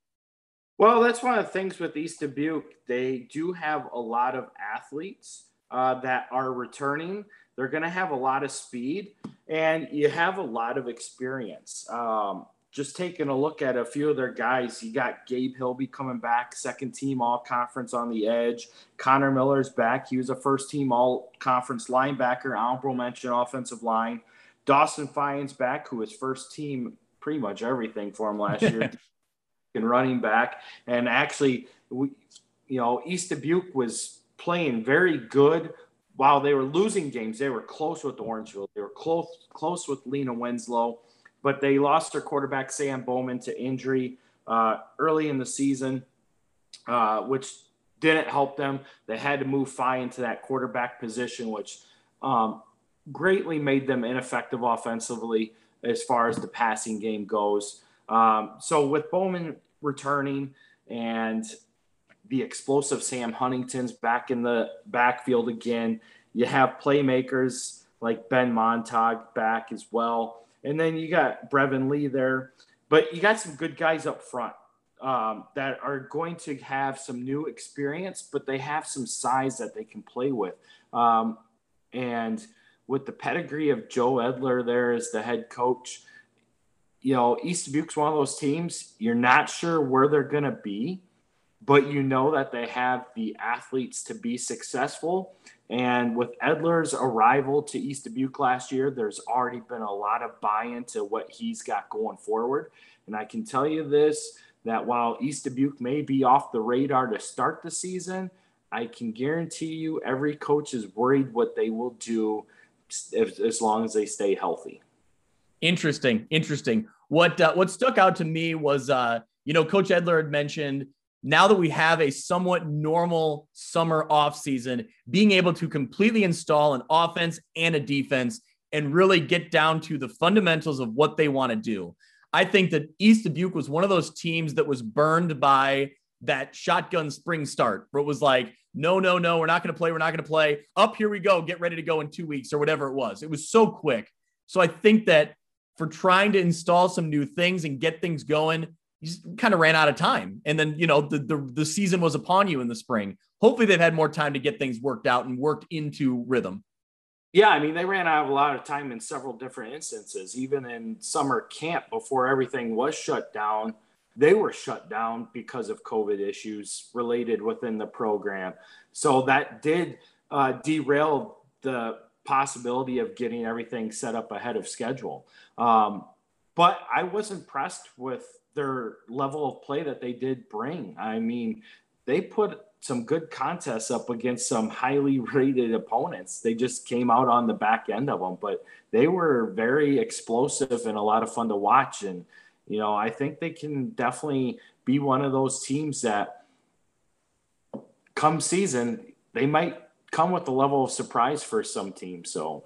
Well, that's one of the things with East Dubuque. They do have a lot of athletes uh, that are returning. They're going to have a lot of speed and you have a lot of experience. Um, just taking a look at a few of their guys, you got Gabe Hilby coming back, second team all conference on the edge. Connor Miller's back. He was a first team all conference linebacker, honorable mention offensive line. Dawson Fiennes back, who was first team pretty much everything for him last year, and running back. And actually, we, you know, East Dubuque was playing very good while they were losing games, they were close with Orangeville. They were close close with Lena Winslow, but they lost their quarterback Sam Bowman to injury uh, early in the season, uh, which didn't help them. They had to move Fi into that quarterback position, which um, greatly made them ineffective offensively as far as the passing game goes. Um, so with Bowman returning and the explosive Sam Huntington's back in the backfield again, you have playmakers like Ben Montag back as well. And then you got Brevin Lee there, but you got some good guys up front um, that are going to have some new experience, but they have some size that they can play with. Um, and with the pedigree of Joe Edler there as the head coach, you know, East Dubuque's one of those teams, you're not sure where they're going to be, but you know that they have the athletes to be successful. And with Edler's arrival to East Dubuque last year, there's already been a lot of buy into what he's got going forward. And I can tell you this that while East Dubuque may be off the radar to start the season, I can guarantee you every coach is worried what they will do as long as they stay healthy. Interesting, interesting. What uh, what stuck out to me was, uh, you know, Coach Edler had mentioned now that we have a somewhat normal summer off season, being able to completely install an offense and a defense and really get down to the fundamentals of what they want to do. I think that East Dubuque was one of those teams that was burned by that shotgun spring start where it was like, no, no, no, we're not going to play. We're not going to play. Up here we go. Get ready to go in two weeks or whatever it was. It was so quick. So I think that for trying to install some new things and get things going, you kind of ran out of time. And then, you know, the, the, the season was upon you in the spring. Hopefully they've had more time to get things worked out and worked into rhythm. Yeah, I mean, they ran out of a lot of time in several different instances. Even in summer camp, before everything was shut down, they were shut down because of COVID issues related within the program. So that did uh, derail the possibility of getting everything set up ahead of schedule. Um, but I was impressed with their level of play that they did bring. I mean, they put some good contests up against some highly rated opponents. They just came out on the back end of them, but they were very explosive and a lot of fun to watch. And, you know, I think they can definitely be one of those teams that come season, they might come with a level of surprise for some teams. So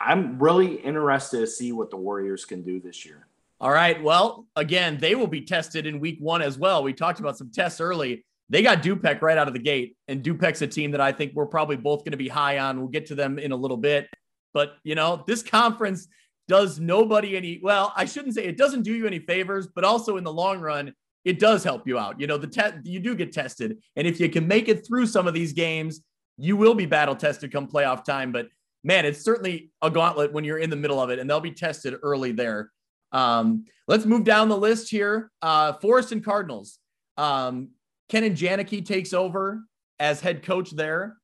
I'm really interested to see what the Warriors can do this year. All right. Well, again, they will be tested in week one as well. We talked about some tests early they got Dupec right out of the gate, and Dupec's a team that I think we're probably both going to be high on. We'll get to them in a little bit, but you know, this conference does nobody any well. I shouldn't say it doesn't do you any favors, but also in the long run, it does help you out. You know, the test you do get tested, and if you can make it through some of these games, you will be battle tested come playoff time. But man, it's certainly a gauntlet when you're in the middle of it, and they'll be tested early there. Um, let's move down the list here. Uh, Forreston Cardinals. Um, Kenan Janicki takes over as head coach there.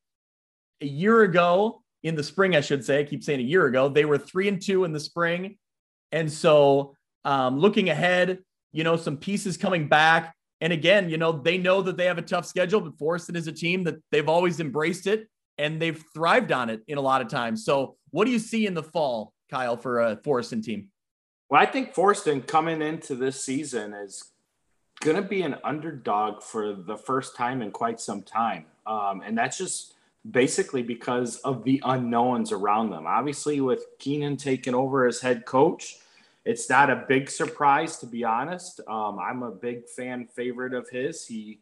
A year ago, in the spring, I should say, I keep saying a year ago, they were three and two in the spring. And so um, looking ahead, you know, some pieces coming back. And again, you know, they know that they have a tough schedule, but Forreston is a team that they've always embraced it and they've thrived on it in a lot of times. So what do you see in the fall, Kyle, for a Forreston team? Well, I think Forreston coming into this season is going to be an underdog for the first time in quite some time. Um, and that's just basically because of the unknowns around them. Obviously, with Keenan taking over as head coach, it's not a big surprise, to be honest. Um, I'm a big fan favorite of his. He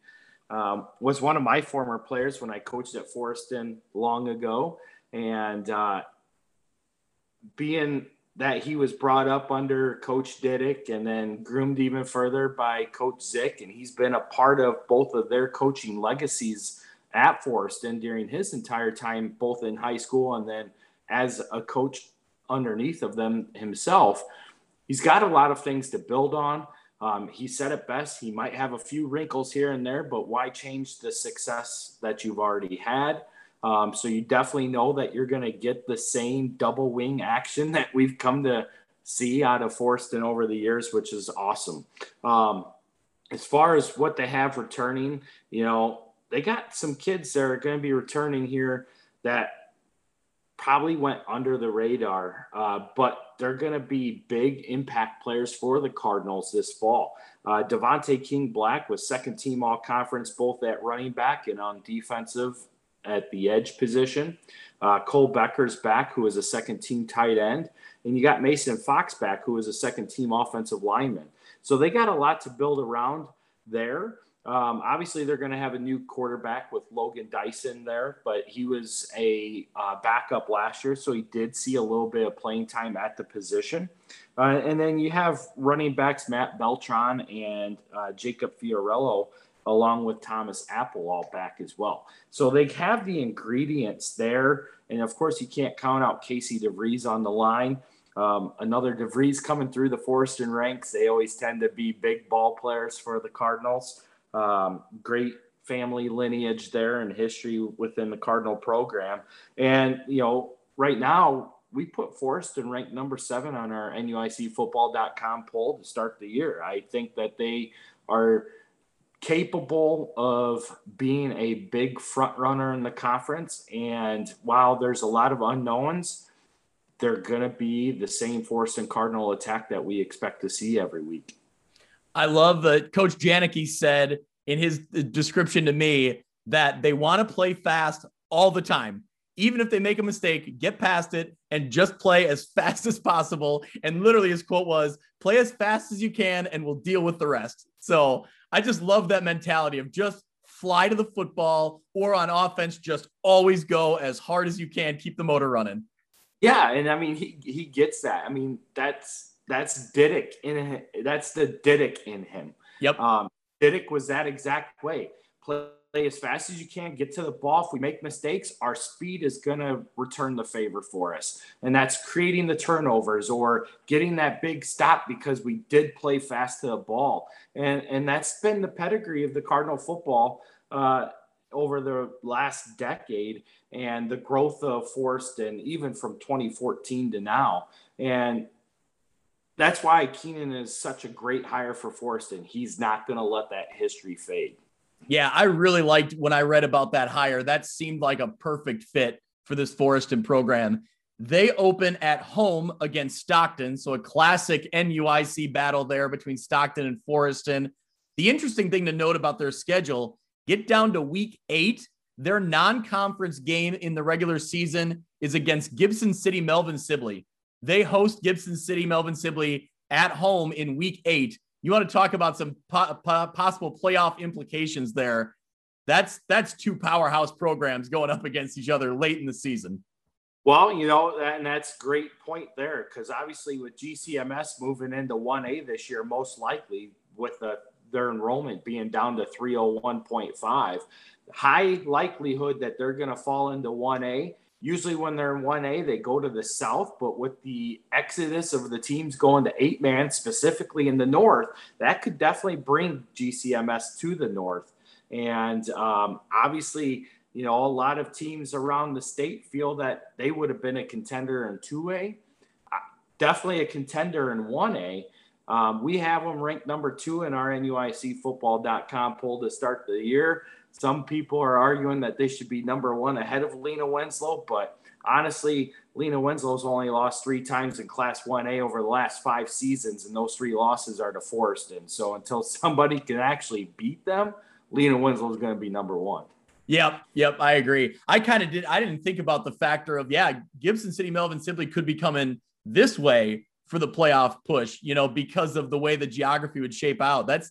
um, was one of my former players when I coached at Forreston long ago. And uh, being that he was brought up under Coach Didick and then groomed even further by Coach Zick. And he's been a part of both of their coaching legacies at Forreston during his entire time, both in high school and then as a coach underneath of them himself. He's got a lot of things to build on. Um, he said it best. He might have a few wrinkles here and there, but why change the success that you've already had? Um, so you definitely know that you're going to get the same double wing action that we've come to see out of Forreston over the years, which is awesome. Um, as far as what they have returning, you know, they got some kids that are going to be returning here that probably went under the radar, uh, but they're going to be big impact players for the Cardinals this fall. Uh, Devontae King Black was second team all conference, both at running back and on defensive at the edge position. Uh, Cole Becker's back, who is a second team tight end. And you got Mason Fox back, who is a second team offensive lineman. So they got a lot to build around there. Um, obviously, they're going to have a new quarterback with Logan Dyson there, but he was a uh, backup last year, so he did see a little bit of playing time at the position. Uh, and then you have running backs Matt Beltran and uh, Jacob Fiorello, along with Thomas Apple, all back as well. So they have the ingredients there. And of course, you can't count out Casey DeVries on the line. Um, another DeVries coming through the Forreston ranks. They always tend to be big ball players for the Cardinals. Um, great family lineage there and history within the Cardinal program. And, you know, right now we put Forreston ranked number seven on our NUICfootball.com poll to start the year. I think that they are capable of being a big front runner in the conference. And while there's a lot of unknowns, they're going to be the same Forreston Cardinal attack that we expect to see every week. I love that Coach Janicki said in his description to me that they want to play fast all the time. Even if they make a mistake, get past it and just play as fast as possible. And literally, his quote was, play as fast as you can and we'll deal with the rest. So I just love that mentality of just fly to the football or on offense, just always go as hard as you can, keep the motor running. Yeah. And I mean, he, he gets that. I mean, that's that's Didak in him. That's the Didak in him. Yep. Um, Didak was that exact way. Play as fast as you can, get to the ball. If we make mistakes, our speed is going to return the favor for us. And that's creating the turnovers or getting that big stop because we did play fast to the ball. And, and that's been the pedigree of the Cardinal football uh, over the last decade and the growth of Forreston even from 2014 to now. And that's why Keenan is such a great hire for Forreston. He's not going to let that history fade. Yeah, I really liked when I read about that hire. That seemed like a perfect fit for this Forreston program. They open at home against Stockton, so a classic NUIC battle there between Stockton and Forreston. The interesting thing to note about their schedule, get down to week 8, their non-conference game in the regular season is against Gibson City Melvin Sibley. They host Gibson City, Melvin Sibley at home in week eight. You want to talk about some po- po- possible playoff implications there? That's that's two powerhouse programs going up against each other late in the season. Well, you know, and that's great point there because obviously with GCMS moving into 1A this year, most likely with the, their enrollment being down to 301.5, high likelihood that they're going to fall into 1A Usually, when they're in 1A, they go to the south, but with the exodus of the teams going to eight man, specifically in the north, that could definitely bring GCMS to the north. And um, obviously, you know, a lot of teams around the state feel that they would have been a contender in 2A, uh, definitely a contender in 1A. Um, we have them ranked number two in our NUICfootball.com poll to start the year. Some people are arguing that they should be number one ahead of Lena Winslow, but honestly, Lena Winslow's only lost three times in Class 1A over the last five seasons, and those three losses are to Forreston. So until somebody can actually beat them, Lena Winslow is going to be number one. Yep, yep, I agree. I kind of did. I didn't think about the factor of yeah, Gibson City Melvin Sibley could be coming this way for the playoff push, you know, because of the way the geography would shape out. That's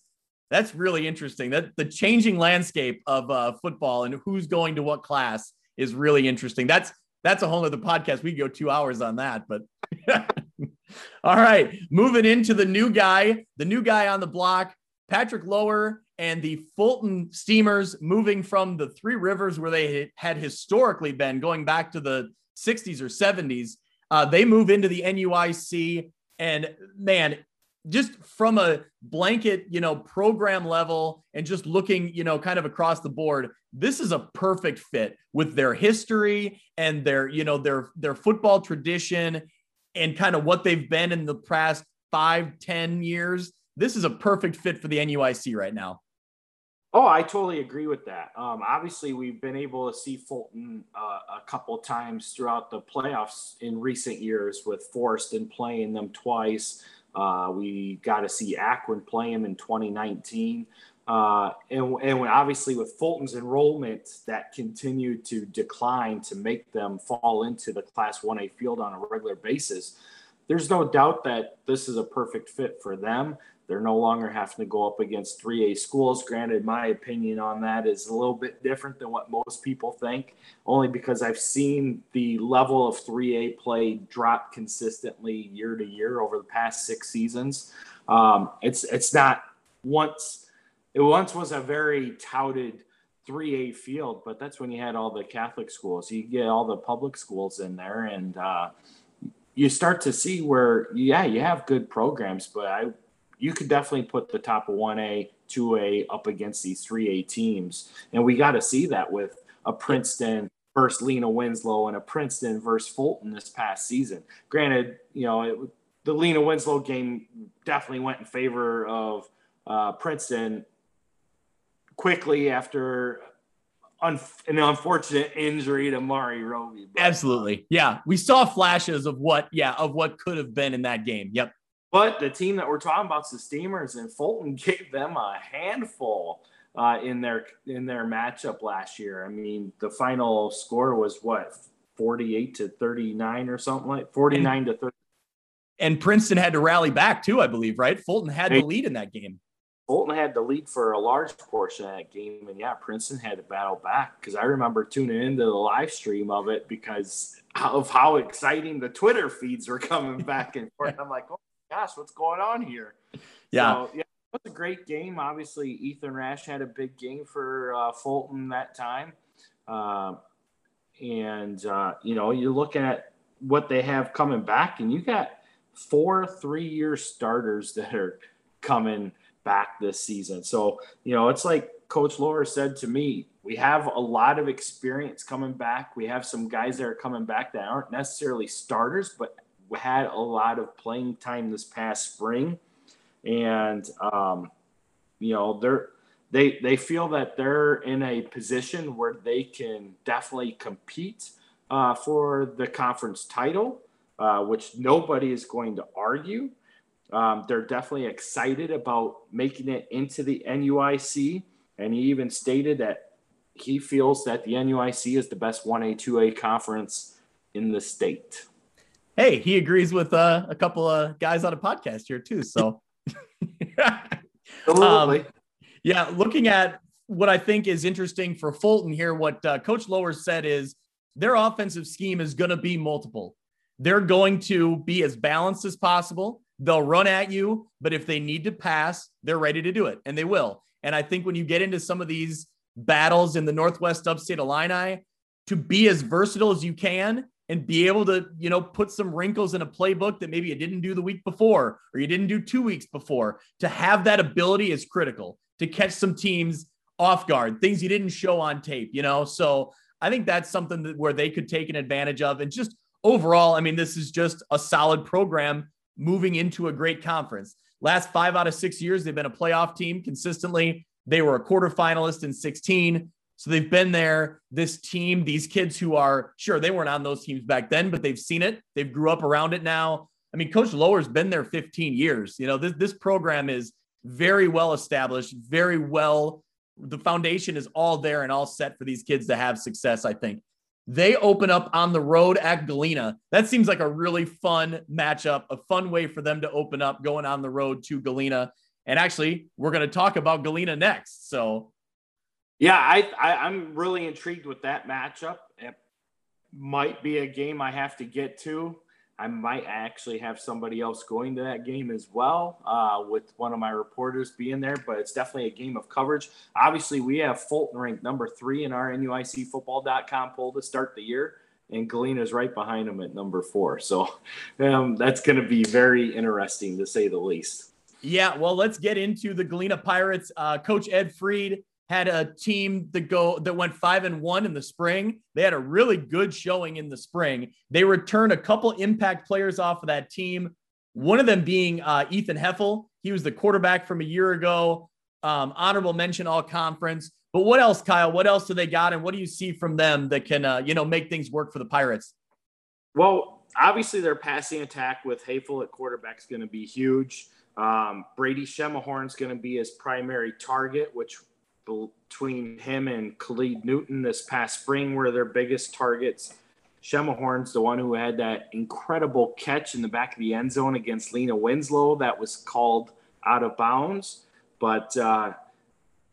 that's really interesting. That the changing landscape of uh, football and who's going to what class is really interesting. That's that's a whole other podcast. We could go two hours on that, but all right. Moving into the new guy, the new guy on the block, Patrick Lower and the Fulton Steamers moving from the Three Rivers where they had historically been going back to the 60s or 70s. Uh, they move into the NUIC, and man, just from a blanket, you know, program level and just looking, you know, kind of across the board, this is a perfect fit with their history and their, you know, their their football tradition and kind of what they've been in the past five, ten years. This is a perfect fit for the NUIC right now. Oh, I totally agree with that. Um, obviously, we've been able to see Fulton uh, a couple times throughout the playoffs in recent years with Forreston playing them twice. Uh, we got to see Aquin play him in 2019. Uh, and, and obviously with Fulton's enrollment that continued to decline to make them fall into the class 1A field on a regular basis, there's no doubt that this is a perfect fit for them. They're no longer having to go up against 3A schools. Granted, my opinion on that is a little bit different than what most people think, only because I've seen the level of 3A play drop consistently year to year over the past six seasons. Um, it's it's not once it once was a very touted 3A field, but that's when you had all the Catholic schools. You get all the public schools in there, and uh, you start to see where, yeah, you have good programs, but I you could definitely put the top of 1A, 2A up against these 3A teams. And we got to see that with a Princeton versus Lena Winslow and a Princeton versus Fulton this past season. Granted, you know, it, the Lena Winslow game definitely went in favor of uh, Princeton quickly after an unfortunate injury to Mari Roby. Absolutely. Yeah. We saw flashes of what, yeah, of what could have been in that game. Yep. But the team that we're talking about, is the Steamers, and Fulton gave them a handful uh, in their in their matchup last year. I mean, the final score was what forty eight to thirty nine or something like forty nine to thirty. And Princeton had to rally back too, I believe, right? Fulton had the lead in that game. Fulton had the lead for a large portion of that game, and yeah, Princeton had to battle back because I remember tuning into the live stream of it because of how exciting the Twitter feeds were coming back and forth. I'm like, oh gosh, what's going on here? Yeah. So, yeah, it was a great game. Obviously, Ethan Rash had a big game for uh, Fulton that time. Uh, and, uh, you know, you're looking at what they have coming back, and you got four three year starters that are coming back this season. So, you know, it's like Coach Lower said to me, we have a lot of experience coming back. We have some guys that are coming back that aren't necessarily starters, but had a lot of playing time this past spring, and um, you know they're they they feel that they're in a position where they can definitely compete uh, for the conference title, uh, which nobody is going to argue. Um, they're definitely excited about making it into the NUIC, and he even stated that he feels that the NUIC is the best 1A, 2A conference in the state hey, he agrees with uh, a couple of guys on a podcast here too. So, um, yeah, looking at what I think is interesting for Fulton here, what uh, Coach Lower said is their offensive scheme is going to be multiple. They're going to be as balanced as possible. They'll run at you, but if they need to pass, they're ready to do it, and they will. And I think when you get into some of these battles in the Northwest Upstate Illini, to be as versatile as you can and be able to, you know, put some wrinkles in a playbook that maybe you didn't do the week before or you didn't do two weeks before. To have that ability is critical to catch some teams off guard, things you didn't show on tape, you know? So I think that's something that where they could take an advantage of. And just overall, I mean, this is just a solid program moving into a great conference. Last five out of six years, they've been a playoff team consistently. They were a quarterfinalist in 16. So they've been there. This team, these kids who are sure they weren't on those teams back then, but they've seen it. They've grew up around it now. I mean, Coach Lower's been there 15 years. You know, this this program is very well established, very well. The foundation is all there and all set for these kids to have success. I think they open up on the road at Galena. That seems like a really fun matchup, a fun way for them to open up going on the road to Galena. And actually, we're going to talk about Galena next. So yeah, I, I am really intrigued with that matchup. It might be a game I have to get to. I might actually have somebody else going to that game as well, uh, with one of my reporters being there. But it's definitely a game of coverage. Obviously, we have Fulton ranked number three in our NUICFootball.com poll to start the year, and Galena's right behind them at number four. So um, that's going to be very interesting to say the least. Yeah, well, let's get into the Galena Pirates. Uh, Coach Ed Freed had a team that go that went five and one in the spring. They had a really good showing in the spring. They returned a couple impact players off of that team. One of them being uh, Ethan Heffel. He was the quarterback from a year ago. Um, honorable mention all conference. But what else, Kyle? What else do they got, and what do you see from them that can uh, you know make things work for the Pirates? Well, obviously, their passing attack with Hafel at quarterback is going to be huge. Um, Brady Schermerhorn is going to be his primary target, which between him and Khalid Newton this past spring were their biggest targets. Schermerhorn's the one who had that incredible catch in the back of the end zone against Lena Winslow that was called out of bounds. But uh,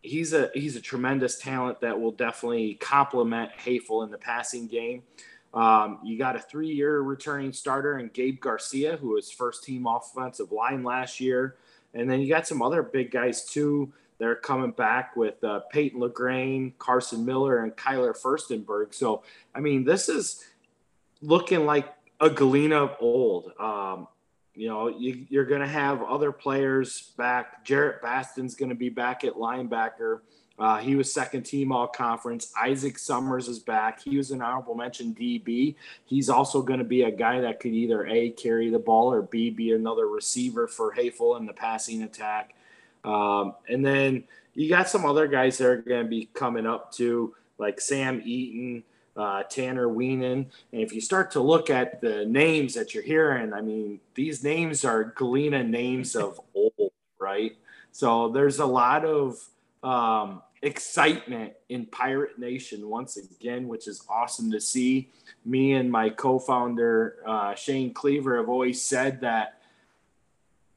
he's a he's a tremendous talent that will definitely complement Hafel in the passing game. Um, you got a three-year returning starter and Gabe Garcia, who was first team offensive line last year, and then you got some other big guys too. They're coming back with uh, Peyton LaGrain, Carson Miller, and Kyler Furstenberg. So, I mean, this is looking like a Galena of old. Um, you know, you, are going to have other players back. Jarrett Baston's going to be back at linebacker. Uh, he was second team all conference. Isaac Summers is back. He was an honorable mention DB. He's also going to be a guy that could either A, carry the ball or B, be another receiver for Hafel in the passing attack. Um, and then you got some other guys that are going to be coming up too, like Sam Eaton, uh, Tanner Weenan. And if you start to look at the names that you're hearing, I mean, these names are Galena names of old, right? So there's a lot of um, excitement in Pirate Nation once again, which is awesome to see. Me and my co founder, uh, Shane Cleaver, have always said that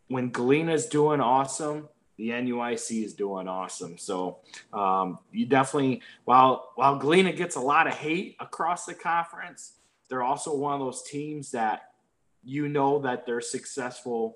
when Galena's doing awesome, the NUIC is doing awesome. So um, you definitely, while while Galena gets a lot of hate across the conference, they're also one of those teams that you know that they're successful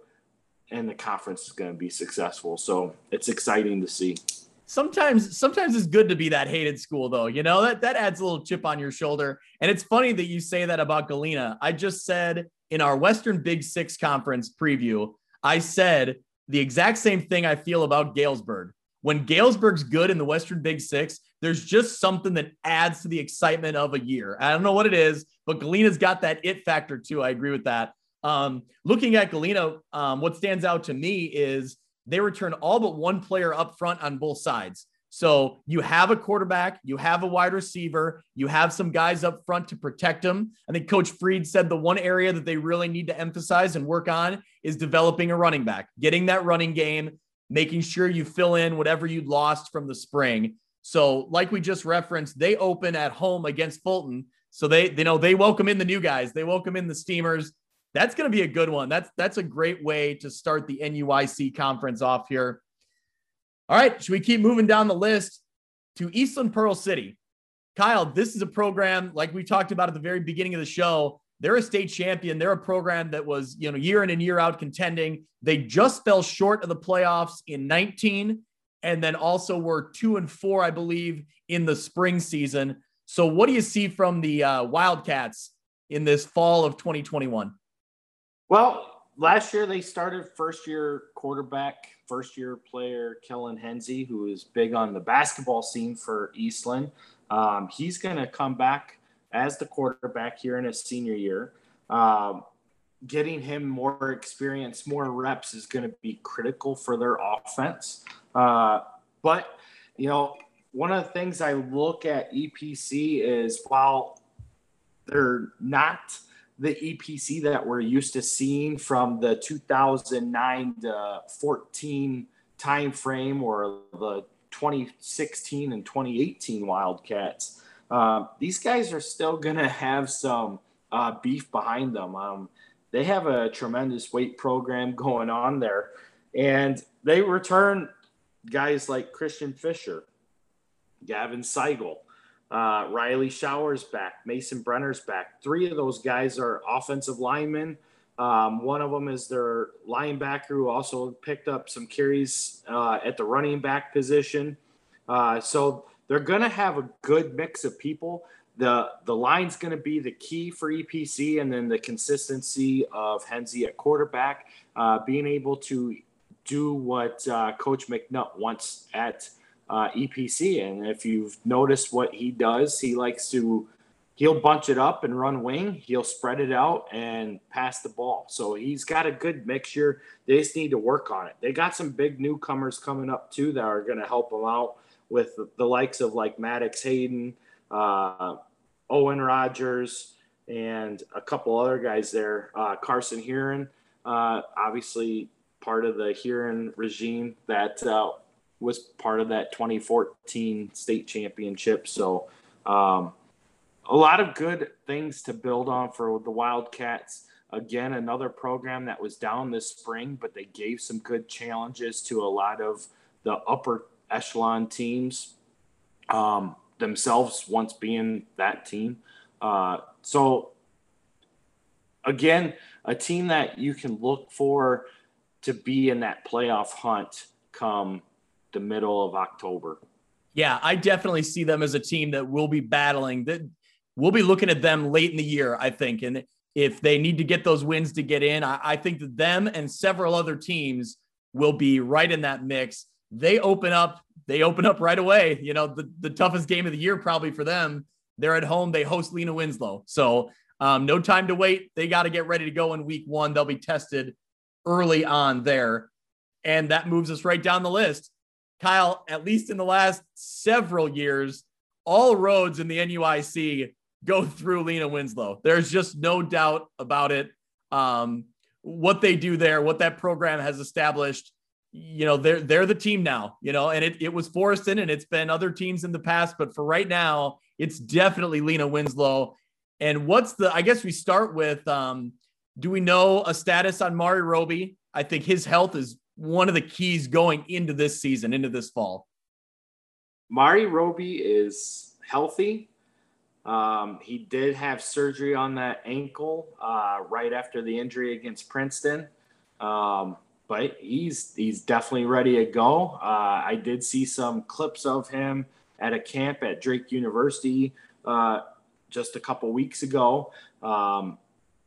and the conference is going to be successful. So it's exciting to see. Sometimes, sometimes it's good to be that hated school, though. You know that that adds a little chip on your shoulder. And it's funny that you say that about Galena. I just said in our Western Big Six conference preview, I said the exact same thing I feel about Galesburg. When Galesburg's good in the Western Big Six, there's just something that adds to the excitement of a year. I don't know what it is, but Galena's got that it factor too. I agree with that. Um, looking at Galena, um, what stands out to me is they return all but one player up front on both sides. So you have a quarterback, you have a wide receiver, you have some guys up front to protect them. I think Coach Freed said the one area that they really need to emphasize and work on is developing a running back, getting that running game, making sure you fill in whatever you lost from the spring. So, like we just referenced, they open at home against Fulton. So they, you know, they welcome in the new guys. They welcome in the Steamers. That's going to be a good one. That's that's a great way to start the NUIC conference off here. All right, should we keep moving down the list to Eastland Pearl City? Kyle, this is a program like we talked about at the very beginning of the show. They're a state champion. They're a program that was, you know, year in and year out contending. They just fell short of the playoffs in 19 and then also were 2 and 4, I believe, in the spring season. So what do you see from the uh, Wildcats in this fall of 2021? Well, last year they started first year quarterback first year player Kellen Henze, who is big on the basketball scene for Eastland. Um, he's going to come back as the quarterback here in his senior year. Um, getting him more experience, more reps is going to be critical for their offense. Uh, but, you know, one of the things I look at EPC is while they're not – the EPC that we're used to seeing from the 2009 to 14 time frame or the 2016 and 2018 Wildcats. Um, these guys are still going to have some uh, beef behind them. Um, they have a tremendous weight program going on there, and they return guys like Christian Fisher, Gavin Seigel, uh, Riley Showers back, Mason Brenner's back. Three of those guys are offensive linemen. Um, one of them is their linebacker who also picked up some carries uh, at the running back position. Uh, so they're going to have a good mix of people. The the line's going to be the key for EPC, and then the consistency of Henze at quarterback, uh, being able to do what uh, Coach McNutt wants at uh, EPC. And if you've noticed what he does, he likes to he'll bunch it up and run wing. He'll spread it out and pass the ball. So he's got a good mixture. They just need to work on it. They got some big newcomers coming up too that are going to help them out with the, likes of like Maddox Hayden, uh, Owen Rogers, and a couple other guys there. Uh, Carson Heron, uh, obviously part of the Heron regime that uh, was part of that 2014 state championship. So, um, a lot of good things to build on for the Wildcats. Again, another program that was down this spring, but they gave some good challenges to a lot of the upper echelon teams um, themselves, once being that team. Uh, so, again, a team that you can look for to be in that playoff hunt come the middle of October. Yeah, I definitely see them as a team that will be battling. That we'll be looking at them late in the year, I think. And if they need to get those wins to get in, I, I think that them and several other teams will be right in that mix. They open up, they open up right away. You know, the, the toughest game of the year probably for them. They're at home. They host Lena Winslow. So um, no time to wait. They got to get ready to go in week one. They'll be tested early on there. And that moves us right down the list. Kyle, at least in the last several years, all roads in the NUIC go through Lena Winslow. There's just no doubt about it. Um, what they do there, what that program has established, you know, they're they're the team now, you know, and it, it was Forreston and it's been other teams in the past, but for right now, it's definitely Lena Winslow. And what's the I guess we start with um, do we know a status on Mari Roby? I think his health is one of the keys going into this season, into this fall. Mari Roby is healthy. Um, he did have surgery on that ankle uh, right after the injury against Princeton, um, but he's he's definitely ready to go. Uh, I did see some clips of him at a camp at Drake University uh, just a couple weeks ago, um,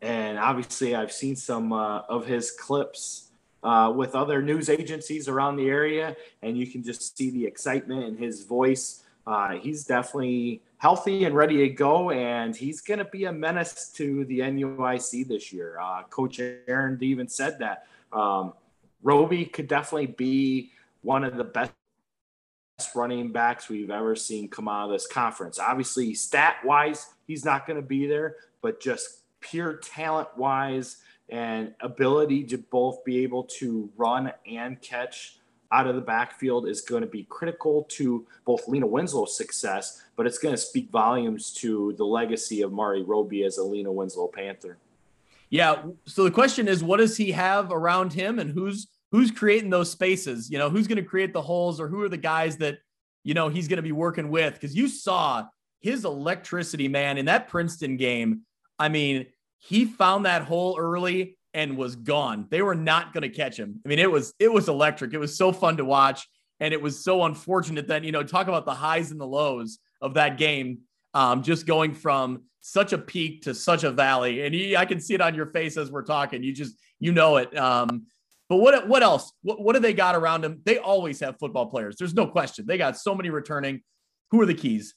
and obviously I've seen some uh, of his clips uh, with other news agencies around the area, and you can just see the excitement in his voice. Uh, he's definitely healthy and ready to go, and he's going to be a menace to the NUIC this year. Uh, Coach Aaron even said that. Um, Roby could definitely be one of the best running backs we've ever seen come out of this conference. Obviously, stat wise, he's not going to be there, but just pure talent wise and ability to both be able to run and catch out of the backfield is going to be critical to both Lena Winslow's success, but it's going to speak volumes to the legacy of Mari Roby as a Lena Winslow Panther. Yeah. So the question is, what does he have around him, and who's who's creating those spaces? You know, who's going to create the holes, or who are the guys that you know he's going to be working with? Because you saw his electricity, man, in that Princeton game. I mean, he found that hole early and was gone. They were not going to catch him. I mean, it was it was electric. It was so fun to watch, and it was so unfortunate that you know talk about the highs and the lows of that game. Um, just going from such a peak to such a valley, and he, I can see it on your face as we're talking. You just you know it. Um, but what what else? What what do they got around him? They always have football players. There's no question. They got so many returning. Who are the keys?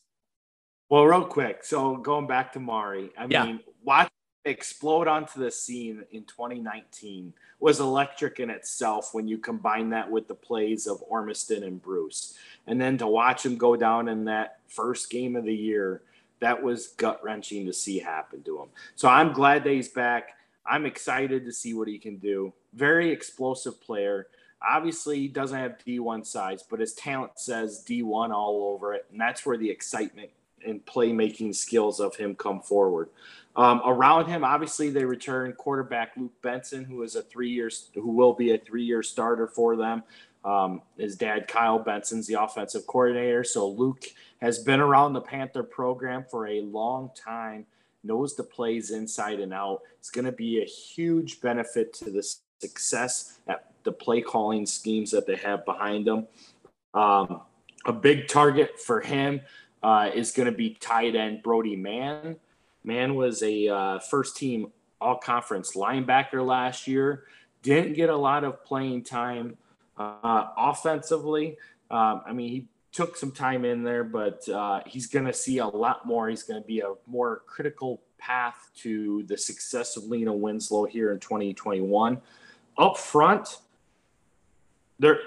Well, real quick. So going back to Mari, I yeah. mean, watch explode onto the scene in 2019 was electric in itself when you combine that with the plays of Ormiston and Bruce. And then to watch him go down in that first game of the year, that was gut wrenching to see happen to him. So I'm glad that he's back. I'm excited to see what he can do. Very explosive player. Obviously, he doesn't have D1 size, but his talent says D1 all over it. And that's where the excitement and playmaking skills of him come forward. Um, around him, obviously, they return quarterback Luke Benson, who is a three years, who will be a three year starter for them. Um, his dad, Kyle Benson's the offensive coordinator. So Luke has been around the Panther program for a long time, knows the plays inside and out. It's going to be a huge benefit to the success at the play calling schemes that they have behind them. Um, a big target for him uh, is going to be tight end Brody Mann. Mann was a uh, first team all conference linebacker last year. Didn't get a lot of playing time uh, offensively. Um, I mean, he took some time in there, but uh, he's going to see a lot more. He's going to be a more critical path to the success of Lena Winslow here in 2021. Up front, there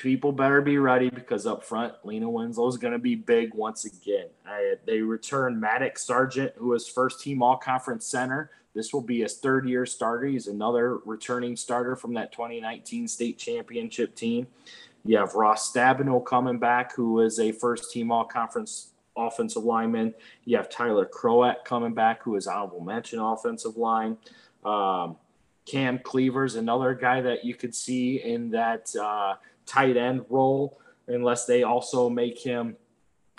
people better be ready because up front, Lena Winslow is going to be big once again. I, they return Maddox Sargent, who was first team all conference center. This will be his third year starter. He's another returning starter from that 2019 state championship team. You have Ross Stabino coming back, who is a first team all conference offensive lineman. You have Tyler Croat coming back, who is honorable mention offensive line. Um, Cam Cleaver's another guy that you could see in that uh, tight end role, unless they also make him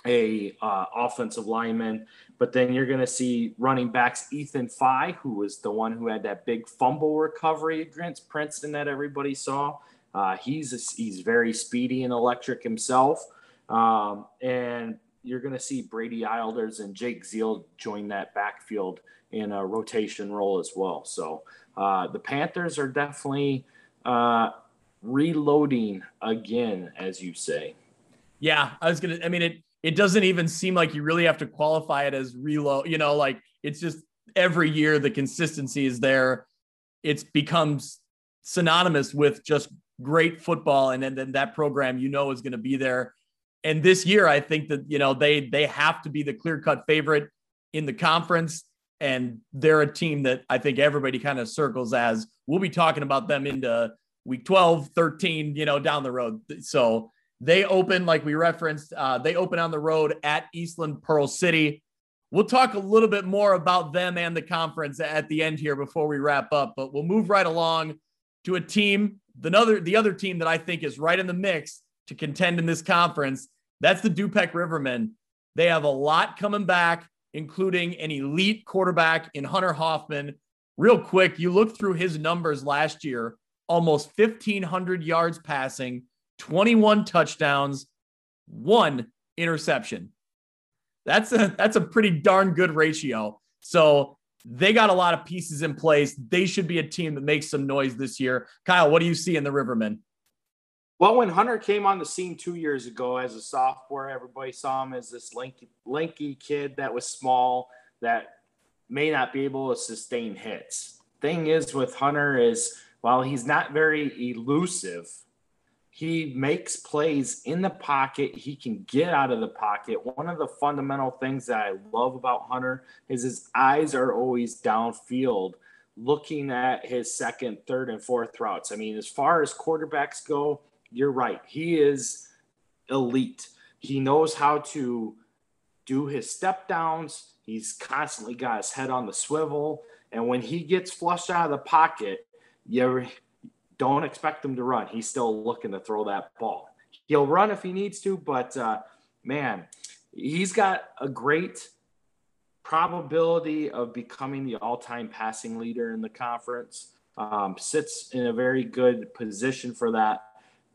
a uh, offensive lineman. But then you're going to see running backs Ethan Fye, who was the one who had that big fumble recovery against Princeton that everybody saw. Uh, he's a, he's very speedy and electric himself. Um, and you're going to see Brady Ilders and Jake Zeal join that backfield in a rotation role as well. So uh, the Panthers are definitely uh, reloading again, as you say. Yeah, I was gonna. I mean, it it doesn't even seem like you really have to qualify it as reload. You know, like it's just every year the consistency is there. It's becomes synonymous with just great football, and then, then that program you know is going to be there. And this year, I think that you know they they have to be the clear cut favorite in the conference and they're a team that I think everybody kind of circles as we'll be talking about them into week 12, 13, you know, down the road. So they open, like we referenced, uh, they open on the road at Eastland Pearl City. We'll talk a little bit more about them and the conference at the end here before we wrap up, but we'll move right along to a team, the other, the other team that I think is right in the mix to contend in this conference. That's the Dupec Rivermen. They have a lot coming back including an elite quarterback in Hunter Hoffman. Real quick, you look through his numbers last year almost 1,500 yards passing, 21 touchdowns, one interception. That's a that's a pretty darn good ratio. So they got a lot of pieces in place. They should be a team that makes some noise this year. Kyle, what do you see in the Rivermen? Well, when Hunter came on the scene two years ago as a sophomore, everybody saw him as this lanky, lanky kid that was small that may not be able to sustain hits. Thing is with Hunter is while he's not very elusive, he makes plays in the pocket. He can get out of the pocket. One of the fundamental things that I love about Hunter is his eyes are always downfield, looking at his second, third, and fourth routes. I mean, as far as quarterbacks go, you're right. He is elite. He knows how to do his step downs. He's constantly got his head on the swivel. And when he gets flushed out of the pocket, you don't expect him to run. He's still looking to throw that ball. He'll run if he needs to, but uh, man, he's got a great probability of becoming the all-time passing leader in the conference. Um, sits in a very good position for that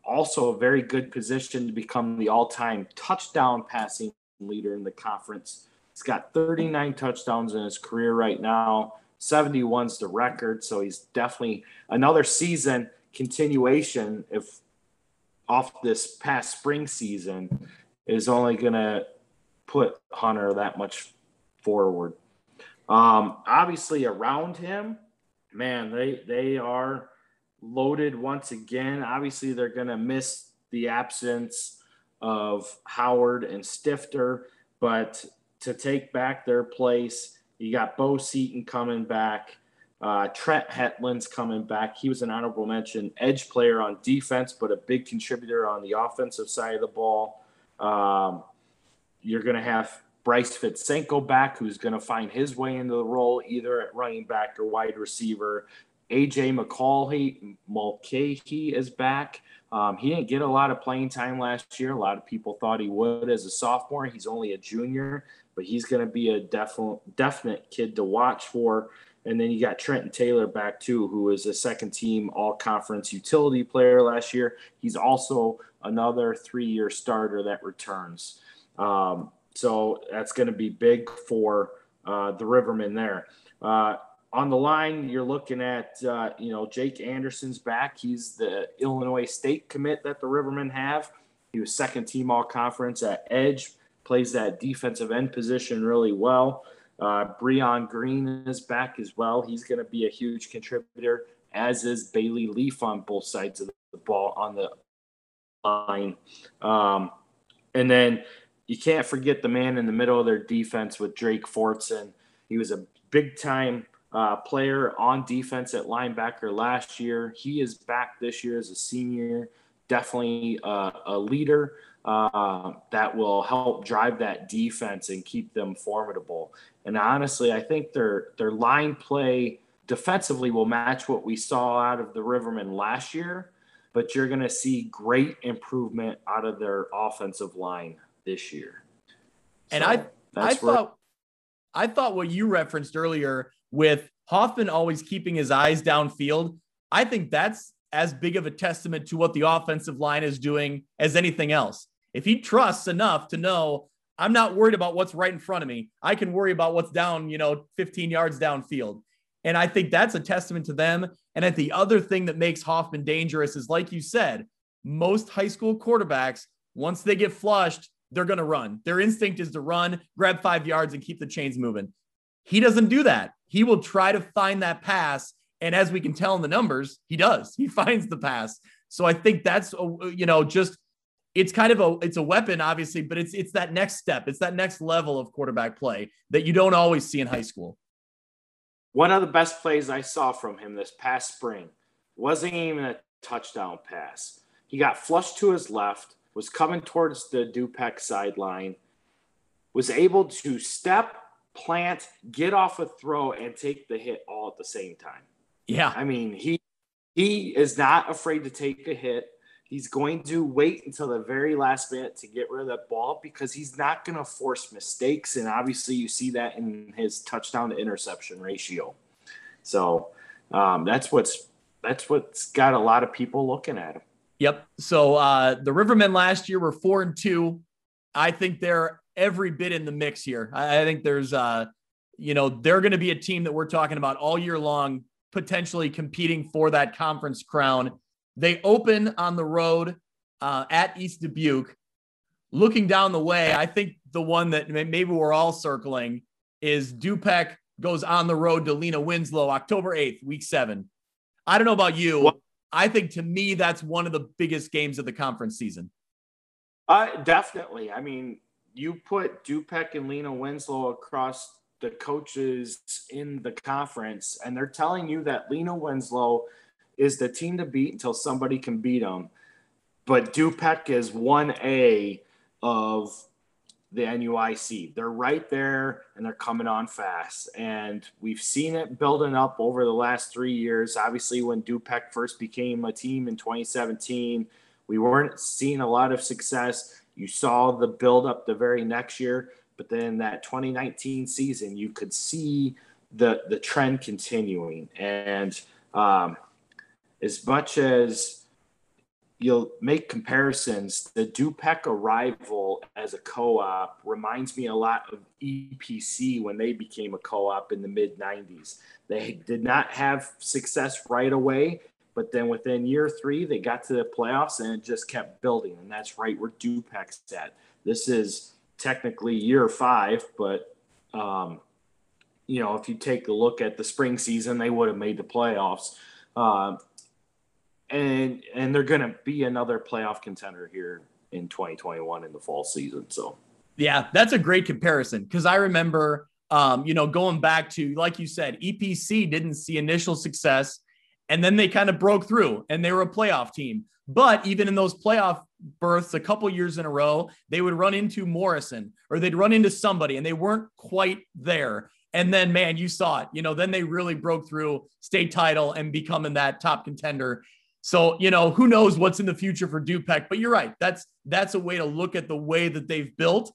also a very good position to become the all-time touchdown passing leader in the conference. He's got 39 touchdowns in his career right now. 71's the record, so he's definitely another season continuation if off this past spring season is only going to put Hunter that much forward. Um, obviously around him, man, they they are loaded once again. Obviously, they're going to miss the absence of Howard and Stifter, but to take back their place, you got Bo Seaton coming back. Uh, Trent Hetland's coming back. He was an honorable mention edge player on defense, but a big contributor on the offensive side of the ball. Um, you're going to have Bryce Fitsenko back, who's going to find his way into the role either at running back or wide receiver. AJ McCall, Mulcahy is back. Um, he didn't get a lot of playing time last year. A lot of people thought he would as a sophomore. He's only a junior, but he's going to be a definite definite kid to watch for. And then you got Trenton Taylor back too, who is a second team all conference utility player last year. He's also another three year starter that returns. Um, so that's going to be big for uh, the Rivermen there. Uh, on the line, you're looking at, uh, you know, Jake Anderson's back. He's the Illinois State commit that the Rivermen have. He was second team all conference at edge, plays that defensive end position really well. Uh, Breon Green is back as well. He's going to be a huge contributor, as is Bailey Leaf on both sides of the ball on the line. Um, and then you can't forget the man in the middle of their defense with Drake Fortson. He was a big time uh, player on defense at linebacker last year. He is back this year as a senior. Definitely uh, a leader uh, that will help drive that defense and keep them formidable. And honestly, I think their their line play defensively will match what we saw out of the Rivermen last year, but you're going to see great improvement out of their offensive line this year. And I I thought I thought what you referenced earlier with Hoffman always keeping his eyes downfield, I think that's as big of a testament to what the offensive line is doing as anything else. If he trusts enough to know, I'm not worried about what's right in front of me, I can worry about what's down, you know, 15 yards downfield. And I think that's a testament to them. And at the other thing that makes Hoffman dangerous is, like you said, most high school quarterbacks, once they get flushed, they're going to run. Their instinct is to run, grab five yards, and keep the chains moving. He doesn't do that. He will try to find that pass. And as we can tell in the numbers, he does. He finds the pass. So I think that's, you know, just it's kind of a it's a weapon obviously but it's it's that next step it's that next level of quarterback play that you don't always see in high school one of the best plays i saw from him this past spring wasn't even a touchdown pass he got flushed to his left was coming towards the dupec sideline was able to step plant, get off a throw, and take the hit all at the same time. Yeah. I mean, he he is not afraid to take a hit. He's going to wait until the very last minute to get rid of that ball because he's not going to force mistakes. And obviously, you see that in his touchdown to interception ratio. So um, that's what's that's what's got a lot of people looking at him. Yep. So uh, the Rivermen last year were four and two. I think they're every bit in the mix here. I, think there's, uh, you know, they're going to be a team that we're talking about all year long, potentially competing for that conference crown. They open on the road uh, at East Dubuque. Looking down the way, I think the one that maybe we're all circling is Dupec goes on the road to Lena Winslow October 8th, week seven. I don't know about you. What? I think to me, that's one of the biggest games of the conference season. Uh, definitely. I mean, you put Dupec and Lena Winslow across the coaches in the conference, and they're telling you that Lena Winslow is the team to beat until somebody can beat them. But Dupec is 1A of the NUIC. They're right there and they're coming on fast. And we've seen it building up over the last three years. Obviously, when Dupec first became a team in 2017, we weren't seeing a lot of success. You saw the build up the very next year, but then that 2019 season, you could see the the trend continuing. And um, as much as you'll make comparisons, the Dupec arrival as a co-op reminds me a lot of EPC when they became a co-op in the mid 90s. They did not have success right away, but then within year three, they got to the playoffs and it just kept building. And that's right where Dupec's at. This is technically year five, but um, you know, if you take a look at the spring season, they would have made the playoffs. Uh, and and they're going to be another playoff contender here in 2021 in the fall season. So, yeah, that's a great comparison because I remember, um, you know, going back to like you said, EPC didn't see initial success. And then they kind of broke through and they were a playoff team. But even in those playoff berths, a couple years in a row, they would run into Morrison or they'd run into somebody and they weren't quite there. And then, man, you saw it. You know, then they really broke through state title and becoming that top contender. So, you know, who knows what's in the future for Dupec? But you're right. That's that's a way to look at the way that they've built.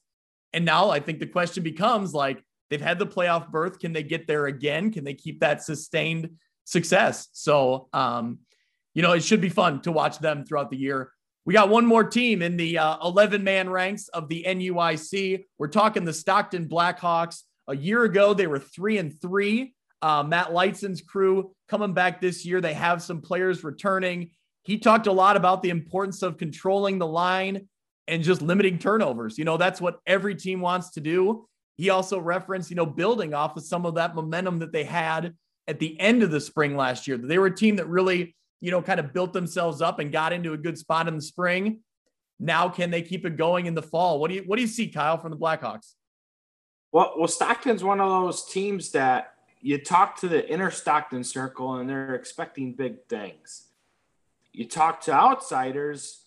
And now I think the question becomes like they've had the playoff berth. Can they get there again? Can they keep that sustained success. So, um, you know, it should be fun to watch them throughout the year. We got one more team in the 11 uh, man ranks of the NUIC. We're talking the Stockton Blackhawks. A year ago, they were three and three. Uh, Matt Lightson's crew coming back this year. They have some players returning. He talked a lot about the importance of controlling the line and just limiting turnovers. You know, that's what every team wants to do. He also referenced, you know, building off of some of that momentum that they had at the end of the spring last year. They were a team that really, you know, kind of built themselves up and got into a good spot in the spring. now can they keep it going in the fall? What do you what do you see, Kyle, from the Blackhawks? Well, well, Stockton's one of those teams that you talk to the inner Stockton circle and they're expecting big things. You talk to outsiders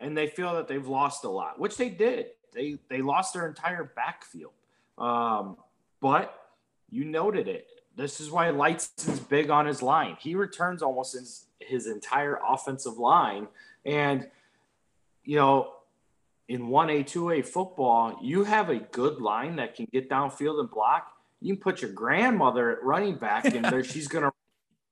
and they feel that they've lost a lot, which they did. They they lost their entire backfield. Um, but you noted it. This is why Lights is big on his line. He returns almost his, his entire offensive line. And, you know, in 1A, 2A football, you have a good line that can get downfield and block. You can put your grandmother at running back, and there she's going to run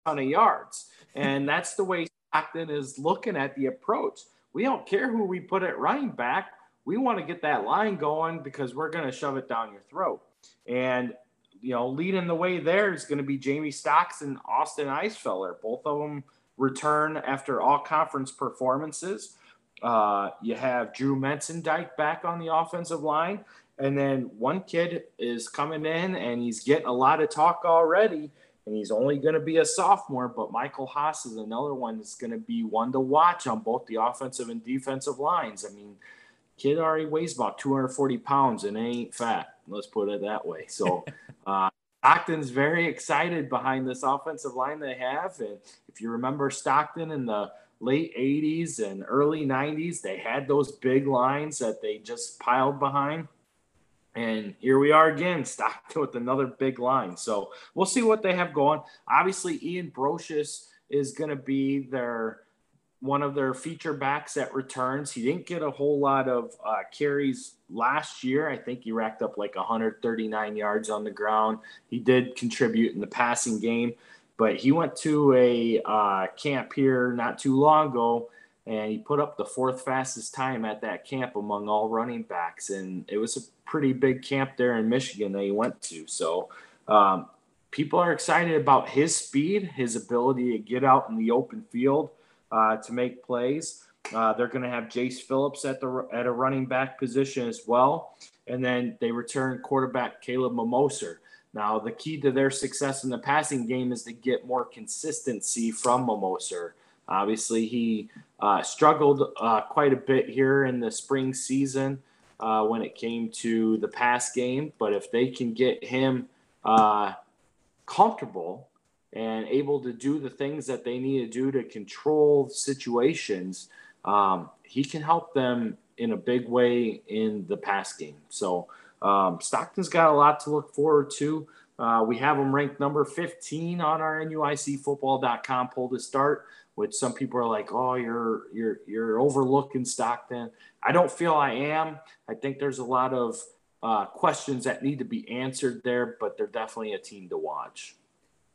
a ton of yards. And that's the way Stockton is looking at the approach. We don't care who we put at running back. We want to get that line going because we're going to shove it down your throat. And you know, leading the way there is going to be Jamie Stocks and Austin Eisfeller. Both of them return after all conference performances. Uh, you have Drew Mensendike back on the offensive line. And then one kid is coming in and he's getting a lot of talk already. And he's only going to be a sophomore, but Michael Haas is another one that's going to be one to watch on both the offensive and defensive lines. I mean, kid already weighs about 240 pounds and ain't fat. Let's put it that way. So, uh, Stockton's very excited behind this offensive line they have. And if you remember Stockton in the late 80s and early 90s, they had those big lines that they just piled behind. And here we are again, Stockton with another big line. So we'll see what they have going. Obviously, Ian Brocious is going to be their one of their feature backs that returns. He didn't get a whole lot of uh, carries last year. I think he racked up like 139 yards on the ground. He did contribute in the passing game, but he went to a uh, camp here not too long ago and he put up the fourth fastest time at that camp among all running backs. And it was a pretty big camp there in Michigan that he went to. So, um, people are excited about his speed, his ability to get out in the open field uh, to make plays. Uh, they're going to have Jace Phillips at the at a running back position as well, and then they return quarterback Caleb Mimoser. Now, the key to their success in the passing game is to get more consistency from Mimoser. Obviously, he uh, struggled uh, quite a bit here in the spring season uh, when it came to the pass game, but if they can get him uh, comfortable and able to do the things that they need to do to control situations, um, he can help them in a big way in the pass game. So um, Stockton's got a lot to look forward to. Uh, we have them ranked number 15 on our NUICfootball.com poll to start, which some people are like, "Oh, you're you're you're overlooking Stockton." I don't feel I am. I think there's a lot of uh, questions that need to be answered there, but they're definitely a team to watch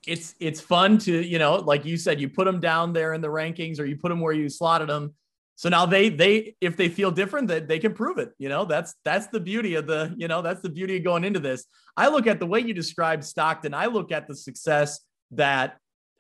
it's it's fun to you know like you said you put them down there in the rankings or you put them where you slotted them so now they they if they feel different that they, can prove it you know that's that's the beauty of the you know that's the beauty of going into this i look at the way you described stockton i look at the success that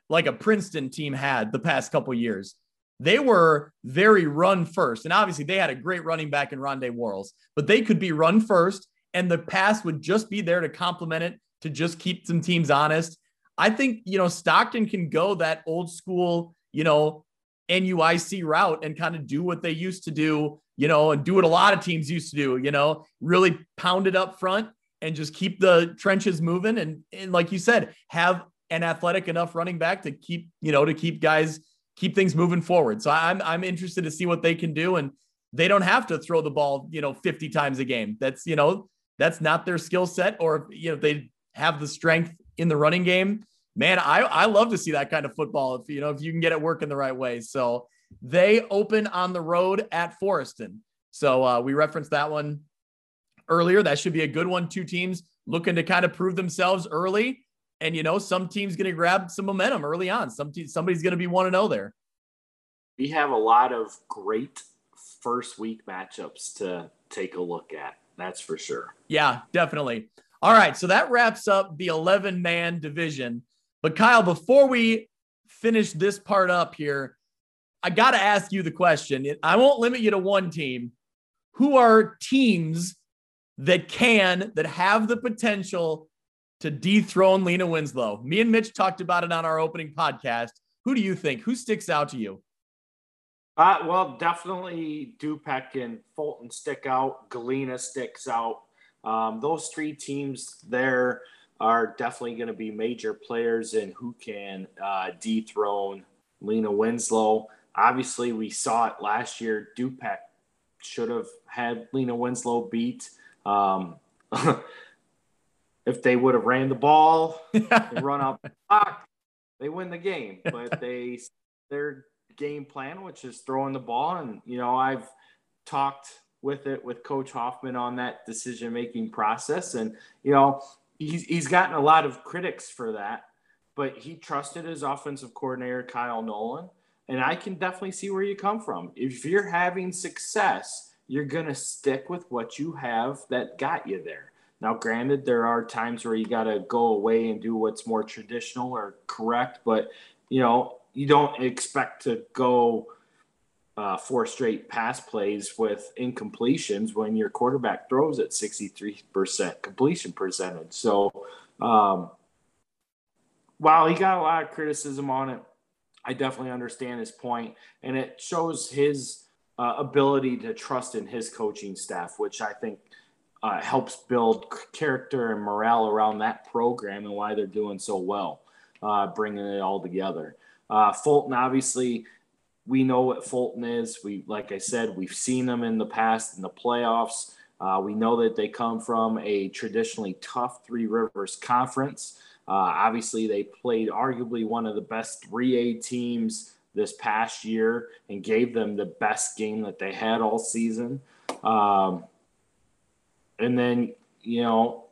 like a princeton team had the past couple years they were very run first and obviously they had a great running back in Rondé Worrells but they could be run first and the pass would just be there to complement it to just keep some teams honest I think, you know, Stockton can go that old school, you know, NUIC route and kind of do what they used to do, you know, and do what a lot of teams used to do, you know, really pound it up front and just keep the trenches moving. And, and like you said, have an athletic enough running back to keep, you know, to keep guys, keep things moving forward. So I'm, I'm interested to see what they can do. And they don't have to throw the ball, you know, 50 times a game. That's, you know, that's not their skill set. Or, you know, they have the strength in the running game, man, I, I love to see that kind of football if you know if you can get it working the right way. So they open on the road at Forreston. So uh, we referenced that one earlier. That should be a good one. Two teams looking to kind of prove themselves early. And you know, some teams going to grab some momentum early on. Some te- somebody's going to be one to oh know there. We have a lot of great first week matchups to take a look at. That's for sure. Yeah, definitely. All right. So that wraps up the 11 man division. But Kyle, before we finish this part up here, I got to ask you the question. I won't limit you to one team. Who are teams that can, that have the potential to dethrone Lena Winslow? Me and Mitch talked about it on our opening podcast. Who do you think? Who sticks out to you? Uh, well, definitely Dupec and Fulton stick out. Galena sticks out. Um, those three teams there are definitely going to be major players in who can uh, dethrone Lena Winslow. Obviously, we saw it last year. Dupec should have had Lena Winslow beat. Um, if they would have ran the ball and run up the clock, they win the game. But they their game plan, which is throwing the ball, and you know I've talked with it with Coach Hoffman on that decision making process, and you know he's he's gotten a lot of critics for that, but he trusted his offensive coordinator Kyle Nolan, and I can definitely see where you come from. If you're having success, you're gonna stick with what you have that got you there. Now, granted, there are times where you got to go away and do what's more traditional or correct, but you know, you don't expect to go uh, four straight pass plays with incompletions when your quarterback throws at 63% completion percentage. So, um, while he got a lot of criticism on it, I definitely understand his point, and it shows his uh, ability to trust in his coaching staff, which I think uh, helps build character and morale around that program and why they're doing so well, uh, bringing it all together. Uh, Fulton, obviously, we know what Fulton is. We, like I said, we've seen them in the past in the playoffs. Uh, we know that they come from a traditionally tough Three Rivers conference. Uh, obviously, they played arguably one of the best 3A teams this past year and gave them the best game that they had all season. Um, and then, you know,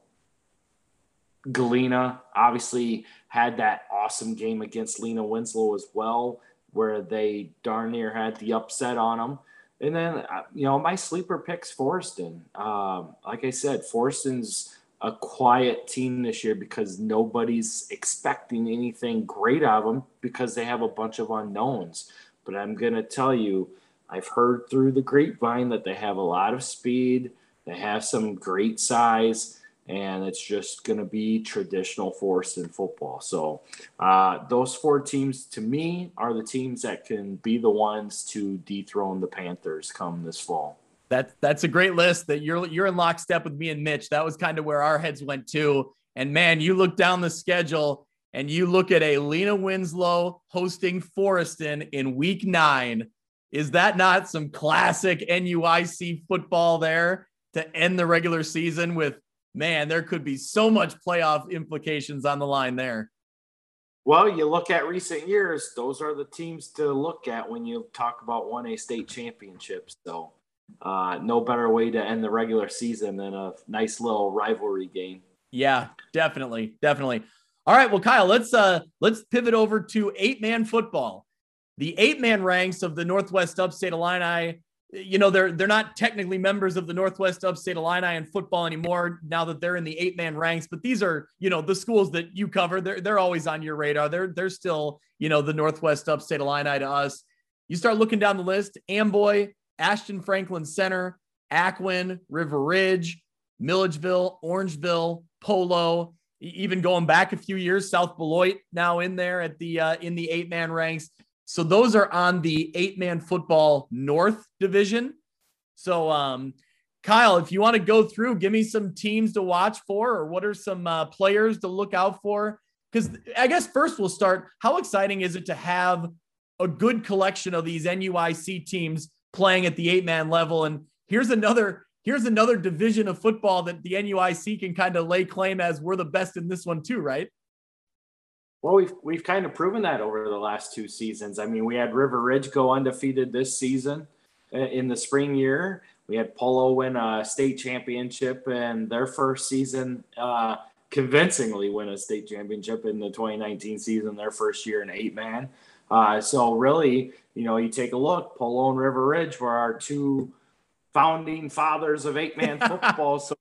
Galena obviously had that awesome game against Lena Winslow as well, where they darn near had the upset on them. And then, uh, you know, my sleeper picks Forreston. Um, like I said, Forreston's a quiet team this year because nobody's expecting anything great out of them because they have a bunch of unknowns. But I'm going to tell you, I've heard through the grapevine that they have a lot of speed. They have some great size, and it's just going to be traditional Forreston football. So, uh, those four teams to me are the teams that can be the ones to dethrone the Panthers come this fall. That's that's a great list. That you're you're in lockstep with me and Mitch. That was kind of where our heads went to. And man, you look down the schedule and you look at a Lena Winslow hosting Forreston in week nine. Is that not some classic NUIC football there? To end the regular season with man, there could be so much playoff implications on the line there. Well, you look at recent years, those are the teams to look at when you talk about 1A state championships. So, uh, no better way to end the regular season than a nice little rivalry game. Yeah, definitely, definitely. All right, well, Kyle, let's uh let's pivot over to eight man football. The eight man ranks of the Northwest Upstate Illini you know they're they're not technically members of the Northwest Upstate Illini in football anymore now that they're in the eight man ranks. But these are you know the schools that you cover. They're they're always on your radar. They're they're still you know the Northwest Upstate Illini to us. You start looking down the list: Amboy, Ashton Franklin Center, Aquin, River Ridge, Milledgeville, Orangeville, Polo. Even going back a few years, South Beloit now in there at the uh, in the eight man ranks. So those are on the eight man football North division. So, um, Kyle, if you want to go through, give me some teams to watch for, or what are some uh, players to look out for? Because I guess first we'll start. How exciting is it to have a good collection of these NUIC teams playing at the eight man level? And here's another here's another division of football that the NUIC can kind of lay claim as we're the best in this one too, right? Well, we've we've kind of proven that over the last two seasons. I mean, we had River Ridge go undefeated this season uh, in the spring year. We had Polo win a state championship in their first season, uh, convincingly win a state championship in the 2019 season, their first year in eight man. Uh, so really, you know, you take a look, Polo and River Ridge were our two founding fathers of eight man football. so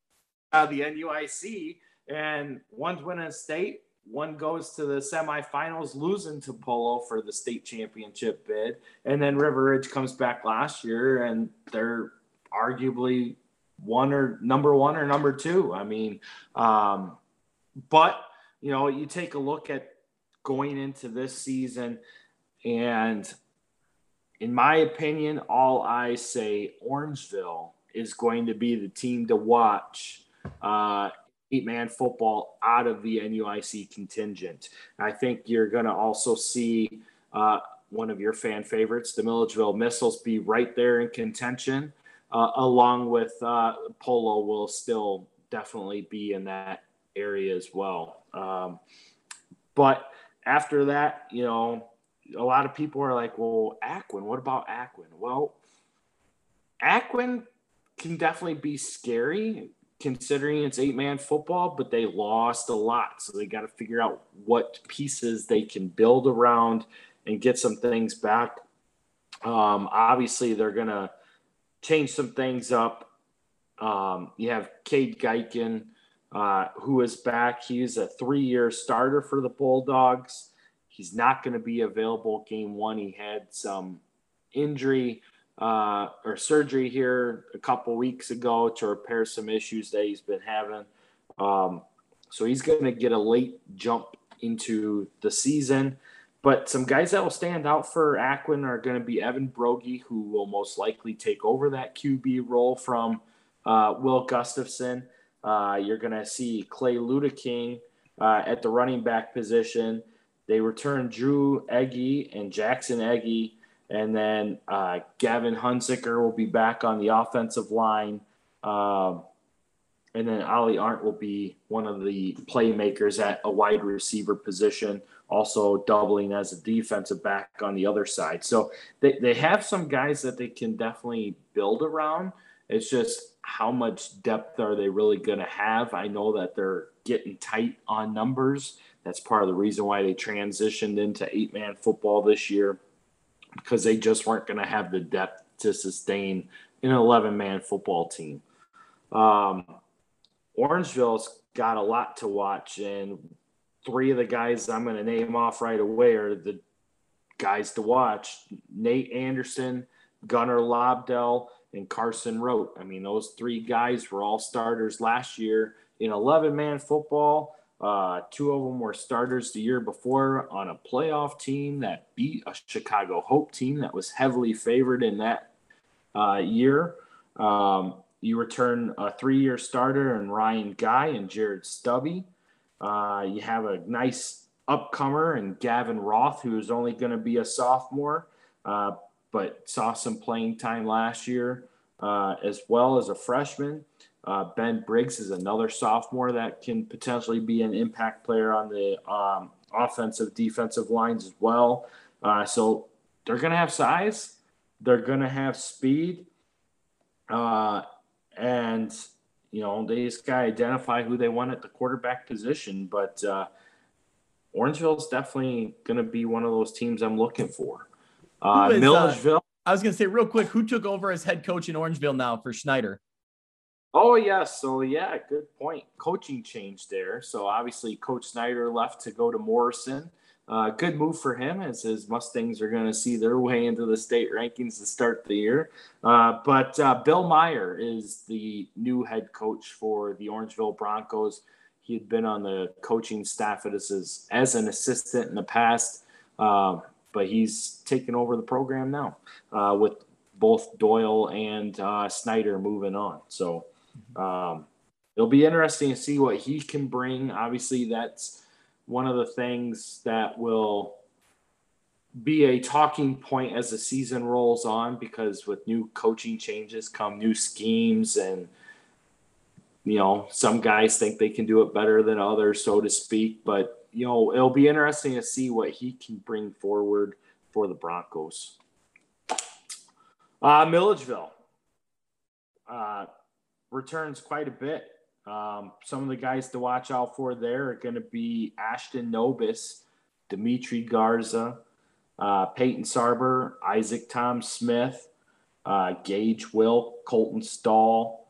uh, the NUIC, and one's winning a state, one goes to the semifinals, losing to Polo for the state championship bid. And then River Ridge comes back last year and they're arguably one or number one or number two. I mean, um, but, you know, you take a look at going into this season and in my opinion, all I say Orangeville is going to be the team to watch uh, eight man football out of the NUIC contingent. I think you're going to also see uh, one of your fan favorites, the Milledgeville Missiles, be right there in contention, uh, along with uh, Polo will still definitely be in that area as well. Um, but after that, you know, a lot of people are like, well, Aquin, what about Aquin? Well, Aquin can definitely be scary considering it's eight man football, but they lost a lot. So they got to figure out what pieces they can build around and get some things back. Um, obviously, they're going to change some things up. Um, you have Cade Geiken, uh, who is back. He's a three year starter for the Bulldogs. He's not going to be available game one. He had some injury uh, or surgery here a couple weeks ago to repair some issues that he's been having. Um, so he's going to get a late jump into the season. But some guys that will stand out for Aquin are going to be Evan Brogy, who will most likely take over that QB role from uh, Will Gustafson. Uh, you're going to see Clay Ludeking uh, at the running back position. They return Drew Eggy and Jackson Eggy and then uh, Gavin Hunziker will be back on the offensive line. Um, and then Ali Arndt will be one of the playmakers at a wide receiver position, also doubling as a defensive back on the other side. So they, they have some guys that they can definitely build around. It's just how much depth are they really going to have? I know that they're getting tight on numbers. That's part of the reason why they transitioned into eight man football this year because they just weren't going to have the depth to sustain an 11 man football team. Um, Orangeville's got a lot to watch, and three of the guys I'm going to name off right away are the guys to watch Nate Anderson, Gunnar Lobdell, and Carson Rote. I mean, those three guys were all starters last year in 11 man football. Uh, two of them were starters the year before on a playoff team that beat a Chicago Hope team that was heavily favored in that uh, year. Um, you return a three year starter and Ryan Guy and Jared Stubby. Uh, you have a nice upcomer and Gavin Roth, who is only going to be a sophomore, uh, but saw some playing time last year uh, as well as a freshman. Uh, ben Briggs is another sophomore that can potentially be an impact player on the um, offensive, defensive lines as well. Uh, so they're going to have size, they're going to have speed, uh, and you know they just got to identify who they want at the quarterback position. But uh, Orangeville is definitely going to be one of those teams I'm looking for. Uh, is, uh, Milledgeville. I was going to say real quick, who took over as head coach in Orangeville now for Schneider? Oh yeah, so yeah, good point. Coaching change there. So obviously, Coach Snyder left to go to Morrison. Uh, good move for him as his Mustangs are going to see their way into the state rankings to start the year. Uh, but uh, Bill Meyer is the new head coach for the Orangeville Broncos. He had been on the coaching staff at as, as an assistant in the past, uh, but he's taken over the program now uh, with both Doyle and uh, Snyder moving on. So um, it'll be interesting to see what he can bring. Obviously, that's one of the things that will be a talking point as the season rolls on because with new coaching changes come new schemes and you know some guys think they can do it better than others so to speak. But you know it'll be interesting to see what he can bring forward for the broncos. Uh milledgeville. Uh returns quite a bit. Um, some of the guys to watch out for there are going to be Ashton Nobis, Dimitri Garza, uh, Peyton Sarber, Isaac Tom Smith, uh, Gage Wilk, Colton Stahl,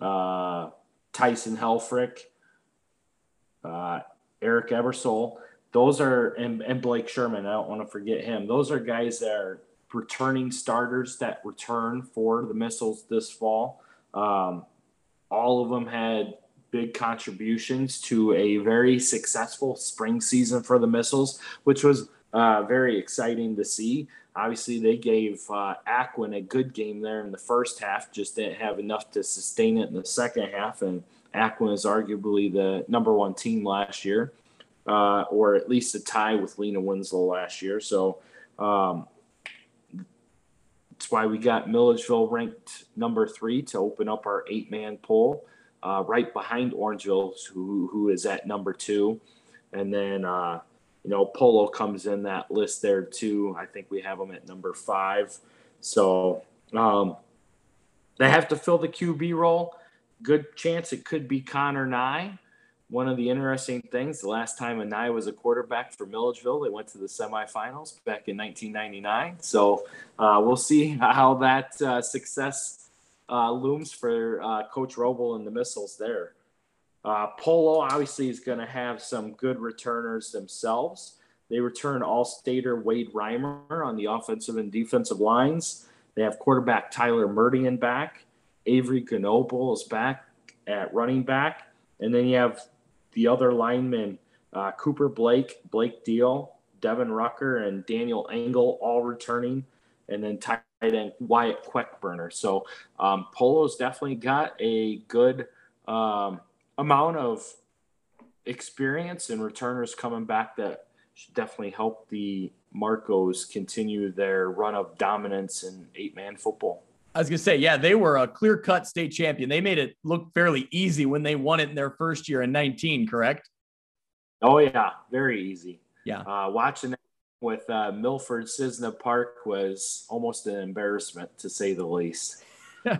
uh, Tyson Helfrich, uh, Eric Ebersol. Those are, and, and Blake Sherman, I don't want to forget him. Those are guys that are returning starters that return for the missiles this fall. Um, all of them had big contributions to a very successful spring season for the missiles, which was uh, very exciting to see. Obviously, they gave uh, Aquin a good game there in the first half, just didn't have enough to sustain it in the second half. And Aquin is arguably the number one team last year, uh, or at least a tie with Lena Winslow last year. So um, that's why we got Milledgeville ranked number three to open up our eight man poll, uh, right behind Orangeville, who, who is at number two. And then, uh, you know, Polo comes in that list there too. I think we have them at number five. So um, they have to fill the QB role. Good chance it could be Connor Nye. One of the interesting things, the last time a Nye was a quarterback for Milledgeville, they went to the semifinals back in 1999. So uh, we'll see how that uh, success uh, looms for uh, Coach Roble and the missiles there. Uh, Polo obviously is going to have some good returners themselves. They return all stater Wade Reimer on the offensive and defensive lines. They have quarterback Tyler Murdian back. Avery Gnoble is back at running back. And then you have the other linemen uh, Cooper Blake, Blake Deal, Devin Rucker, and Daniel Engel all returning. And then tight end Wyatt Queckburner. So um, Polo's definitely got a good. Um, amount of experience and returners coming back that should definitely help the Marcos continue their run of dominance in eight man football. I was gonna say, yeah, they were a clear cut state champion. They made it look fairly easy when they won it in their first year in 19, correct? Oh yeah, very easy. Yeah. Uh, watching that with uh, Milford Cissna Park was almost an embarrassment to say the least.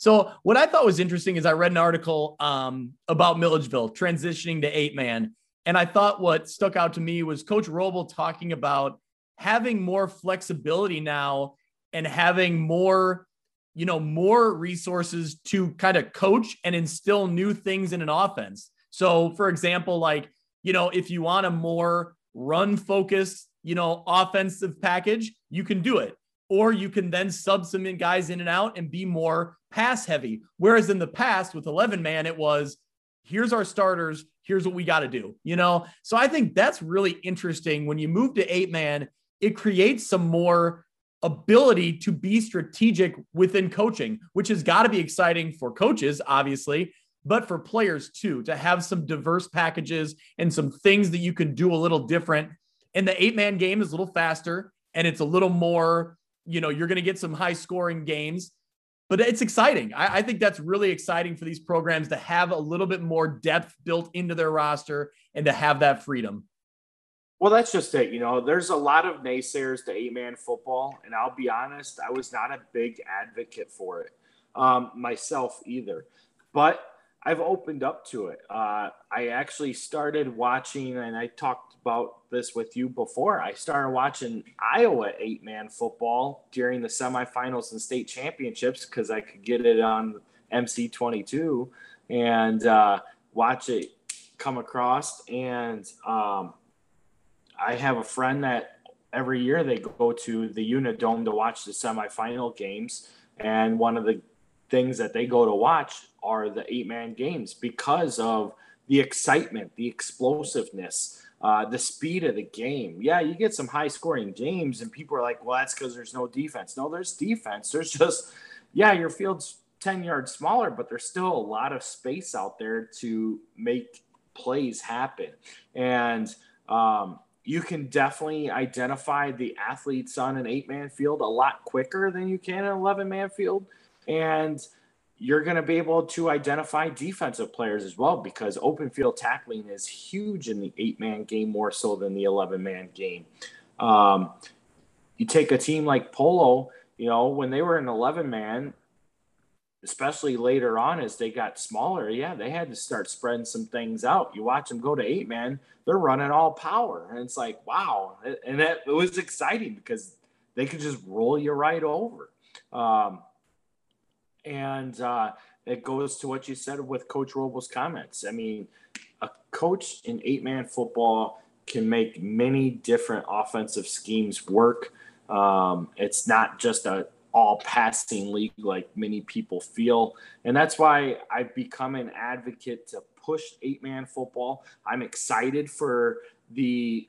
So what I thought was interesting is I read an article um, about Milledgeville transitioning to eight man, and I thought what stuck out to me was Coach Roble talking about having more flexibility now and having more, you know, more resources to kind of coach and instill new things in an offense. So, for example, like you know, if you want a more run focused, you know, offensive package, you can do it or you can then sub some guys in and out and be more pass heavy. Whereas in the past with 11 man, it was here's our starters, here's what we got to do, you know? So I think that's really interesting. When you move to eight man, it creates some more ability to be strategic within coaching, which has got to be exciting for coaches, obviously, but for players too, to have some diverse packages and some things that you can do a little different. And the eight man game is a little faster and it's a little more you know, you're going to get some high scoring games, but it's exciting. I, I, think that's really exciting for these programs to have a little bit more depth built into their roster and to have that freedom. Well, that's just it. You know, there's a lot of naysayers to eight man football. And I'll be honest, I was not a big advocate for it um, myself either. But I've opened up to it. Uh, I actually started watching, and I talked about this with you before. I started watching Iowa eight man football during the semifinals and state championships because I could get it on MC22 and uh, watch it come across. And um, I have a friend that every year they go to the Unidome to watch the semifinal games. And one of the things that they go to watch are the eight man games because of the excitement, the explosiveness, uh, the speed of the game. Yeah, you get some high scoring games, and people are like, well, that's because there's no defense. No, there's defense. There's just, yeah, your field's 10 yards smaller, but there's still a lot of space out there to make plays happen. And, um, you can definitely identify the athletes on an eight man field a lot quicker than you can an 11 man field and you're going to be able to identify defensive players as well because open field tackling is huge in the eight man game more so than the 11 man game. Um, you take a team like Polo, you know, when they were an 11 man, especially later on as they got smaller, yeah, they had to start spreading some things out. You watch them go to eight man, they're running all power. And it's like, wow. And that it was exciting because they could just roll you right over. Um, and uh, it goes to what you said with Coach Roble's comments. I mean, a coach in eight man football can make many different offensive schemes work. Um, it's not just a all passing league like many people feel. And that's why I've become an advocate to push eight man football. I'm excited for the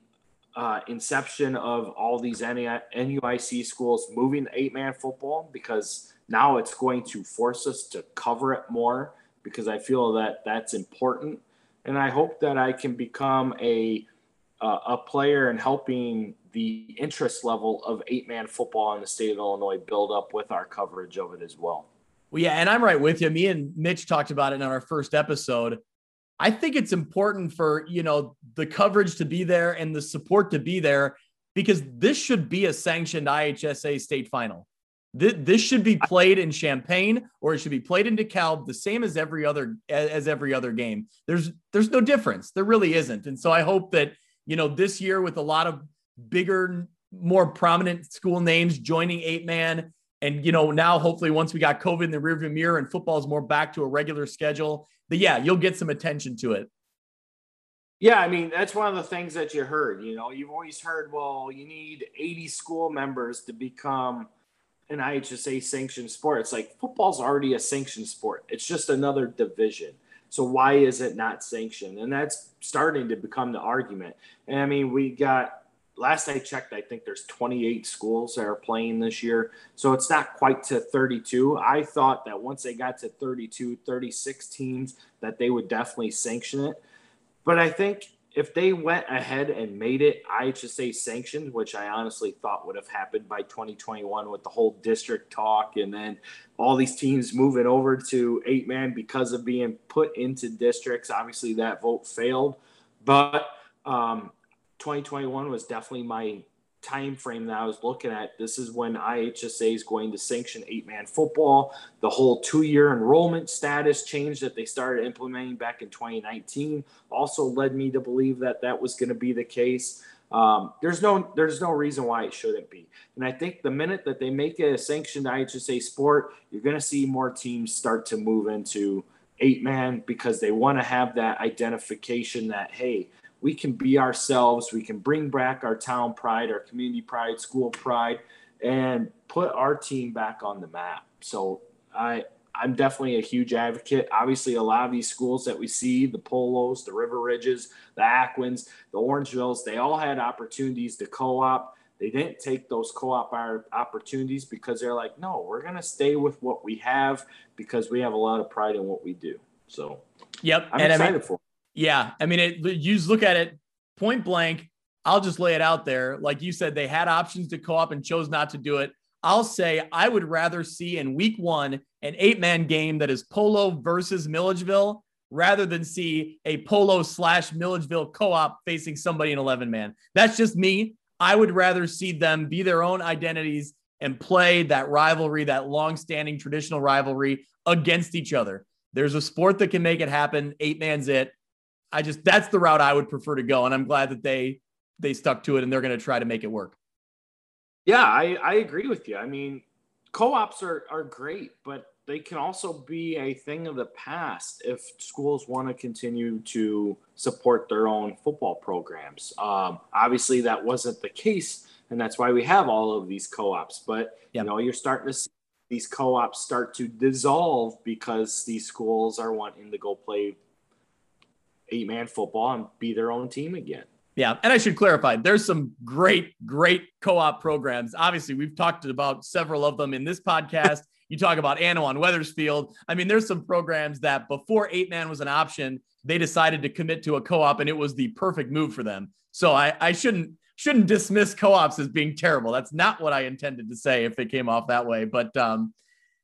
uh, inception of all these NUIC schools moving eight man football because now it's going to force us to cover it more because I feel that that's important. And I hope that I can become a, uh, a player in helping the interest level of eight man football in the state of Illinois build up with our coverage of it as well. Well, yeah, and I'm right with you. Me and Mitch talked about it in our first episode. I think it's important for, you know, the coverage to be there and the support to be there because this should be a sanctioned IHSA state final. This, should be played in Champaign or it should be played in DeKalb the same as every other as every other game. There's there's no difference. There really isn't. And so I hope that, you know, this year with a lot of bigger more prominent school names joining eight man and you know now hopefully once we got covid in the rearview mirror and football is more back to a regular schedule but yeah, you'll get some attention to it. Yeah, I mean, that's one of the things that you heard. You know, you've always heard, well, you need 80 school members to become an IHSA sanctioned sport. It's like football's already a sanctioned sport, it's just another division. So why is it not sanctioned? And that's starting to become the argument. And I mean, we got last I checked, I think there's 28 schools that are playing this year. So it's not quite to 32. I thought that once they got to 32, 36 teams, that they would definitely sanction it. But I think if they went ahead and made it IHSA sanctioned, which I honestly thought would have happened by 2021 with the whole district talk and then all these teams moving over to eight man because of being put into districts, obviously that vote failed. But um, 2021 was definitely my time frame that I was looking at. This is when IHSA is going to sanction eight man football. The whole two year enrollment status change that they started implementing back in 2019 also led me to believe that that was going to be the case. Um, there's no there's no reason why it shouldn't be. And I think the minute that they make it a sanctioned IHSA sport, you're going to see more teams start to move into eight man because they want to have that identification that hey, we can be ourselves. We can bring back our town pride, our community pride, school pride, and put our team back on the map. So I I'm definitely a huge advocate. Obviously, a lot of these schools that we see, the Polos, the River Ridges, the Aquins, the Orangevilles, they all had opportunities to co-op. They didn't take those co-op opportunities because they're like, no, we're gonna stay with what we have because we have a lot of pride in what we do. So, yep, I'm and excited I mean, for. Yeah, I mean, it, you just look at it point blank. I'll just lay it out there. Like you said, they had options to co op and chose not to do it. I'll say I would rather see in week one an eight man game that is Polo versus Milledgeville rather than see a Polo slash Milledgeville co op facing somebody in 11 man. That's just me. I would rather see them be their own identities and play that rivalry, that long standing traditional rivalry against each other. There's a sport that can make it happen. Eight man's it. I just that's the route I would prefer to go, and I'm glad that they they stuck to it and they're going to try to make it work. Yeah, I, I agree with you. I mean, co-ops are are great, but they can also be a thing of the past if schools want to continue to support their own football programs. Um, obviously, that wasn't the case, and that's why we have all of these co-ops. But yep. you know, you're starting to see these co-ops start to dissolve because these schools are wanting to go play eight man football and be their own team again. Yeah. And I should clarify there's some great, great co op programs. Obviously, we've talked about several of them in this podcast. you talk about Annawan Wethersfield. I mean, there's some programs that before eight man was an option, they decided to commit to a co op and it was the perfect move for them. So I, I shouldn't shouldn't dismiss co-ops as being terrible. That's not what I intended to say if it came off that way. But um,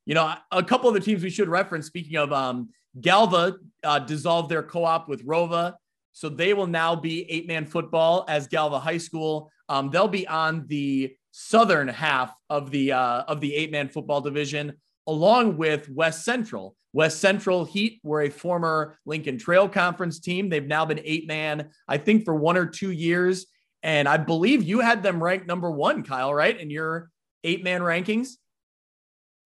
you know, a couple of the teams we should reference. Speaking of um, Galva uh, dissolved their co-op with ROWVA, so they will now be eight-man football as Galva High School. Um, they'll be on the southern half of the uh, of the eight-man football division, along with West Central. West Central Heat were a former Lincoln Trail Conference team. They've now been eight-man, I think, for one or two years, and I believe you had them ranked number one, Kyle, right, in your eight-man rankings.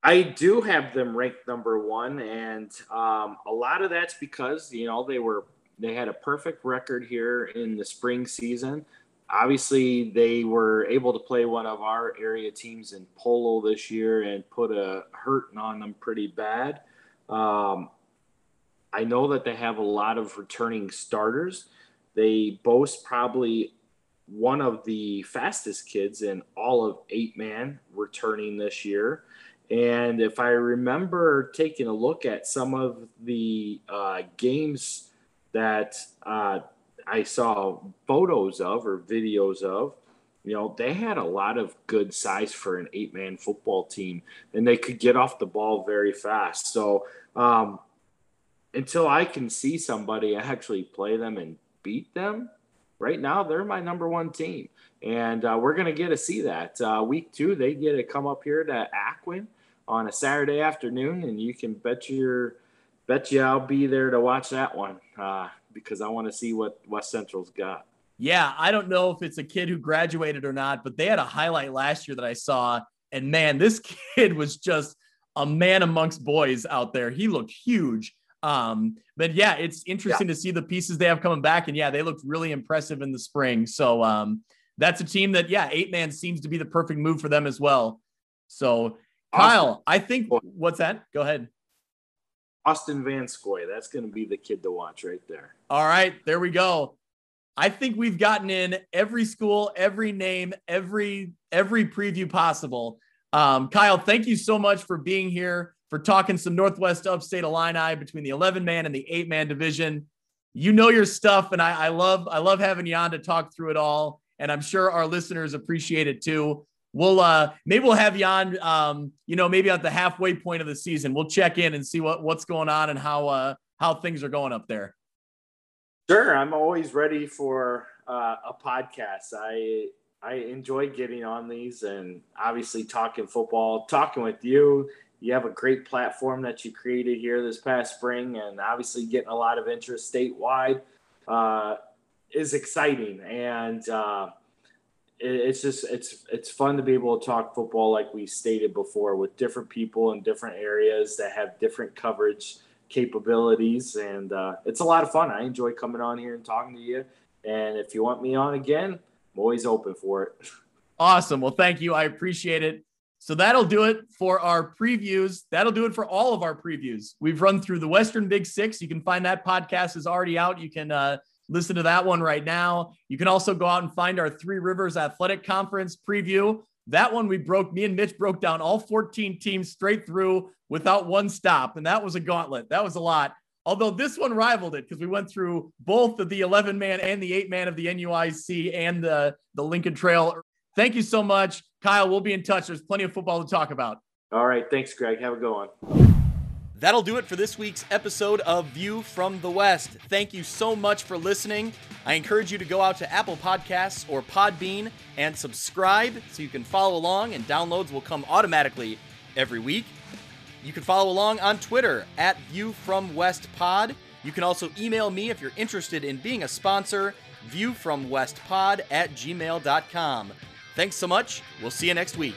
I do have them ranked number one, and um, a lot of that's because you know they were they had a perfect record here in the spring season. Obviously, they were able to play one of our area teams in polo this year and put a hurting on them pretty bad. Um, I know that they have a lot of returning starters. They boast probably one of the fastest kids in all of eight man returning this year. And if I remember taking a look at some of the uh, games that uh, I saw photos of or videos of, you know, they had a lot of good size for an eight man football team and they could get off the ball very fast. So, um, until I can see somebody actually play them and beat them, right now they're my number one team. And uh, we're going to get to see that. Uh, week two, they get to come up here to Aquin on a Saturday afternoon, and you can bet your bet you I'll be there to watch that one uh, because I want to see what West Central's got. Yeah, I don't know if it's a kid who graduated or not, but they had a highlight last year that I saw, and man, this kid was just a man amongst boys out there. He looked huge. Um, but yeah, it's interesting yeah. to see the pieces they have coming back, and yeah, they looked really impressive in the spring. So um, that's a team that yeah, eight man seems to be the perfect move for them as well. So Kyle, I think what's that? Go ahead. Austin Vanscoy. That's going to be the kid to watch right there. All right, there we go. I think we've gotten in every school, every name, every every preview possible. Um, Kyle, thank you so much for being here, for talking some Northwest Upstate Illini between the 11 man and the eight man division. You know your stuff, and I, I love I love having you on to talk through it all. And I'm sure our listeners appreciate it too we'll uh maybe we'll have you on um you know maybe at the halfway point of the season. We'll check in and see what what's going on and how uh how things are going up there. Sure. I'm always ready for uh, a podcast. I i enjoy getting on these and obviously talking football talking with you. You have a great platform that you created here this past spring and obviously getting a lot of interest statewide uh, is exciting. And uh, it's just it's it's fun to be able to talk football like we stated before with different people in different areas that have different coverage capabilities. And uh, it's a lot of fun. I enjoy coming on here and talking to you. And if you want me on again i'm always open for it. Awesome. Well thank you. I appreciate it. So that'll do it for our previews. That'll do it for all of our previews. We've run through the western big six. You can find that podcast is already out. You can uh, Listen to that one right now. You can also go out and find our Three Rivers Athletic Conference preview. That one we broke, me and Mitch broke down all 14 teams straight through without one stop. And that was a gauntlet. That was a lot. Although this one rivaled it because we went through both of the 11 man and the eight man of the NUIC and the, the Lincoln Trail. Thank you so much. Kyle, we'll be in touch. There's plenty of football to talk about. All right. Thanks, Greg. Have a good one. That'll do it for this week's episode of View from the West. Thank you so much for listening. I encourage you to go out to Apple Podcasts or Podbean and subscribe so you can follow along, and downloads will come automatically every week. You can follow along on Twitter at View from West Pod. You can also email me if you're interested in being a sponsor, viewfromwestpod at gmail.com. Thanks so much. We'll see you next week.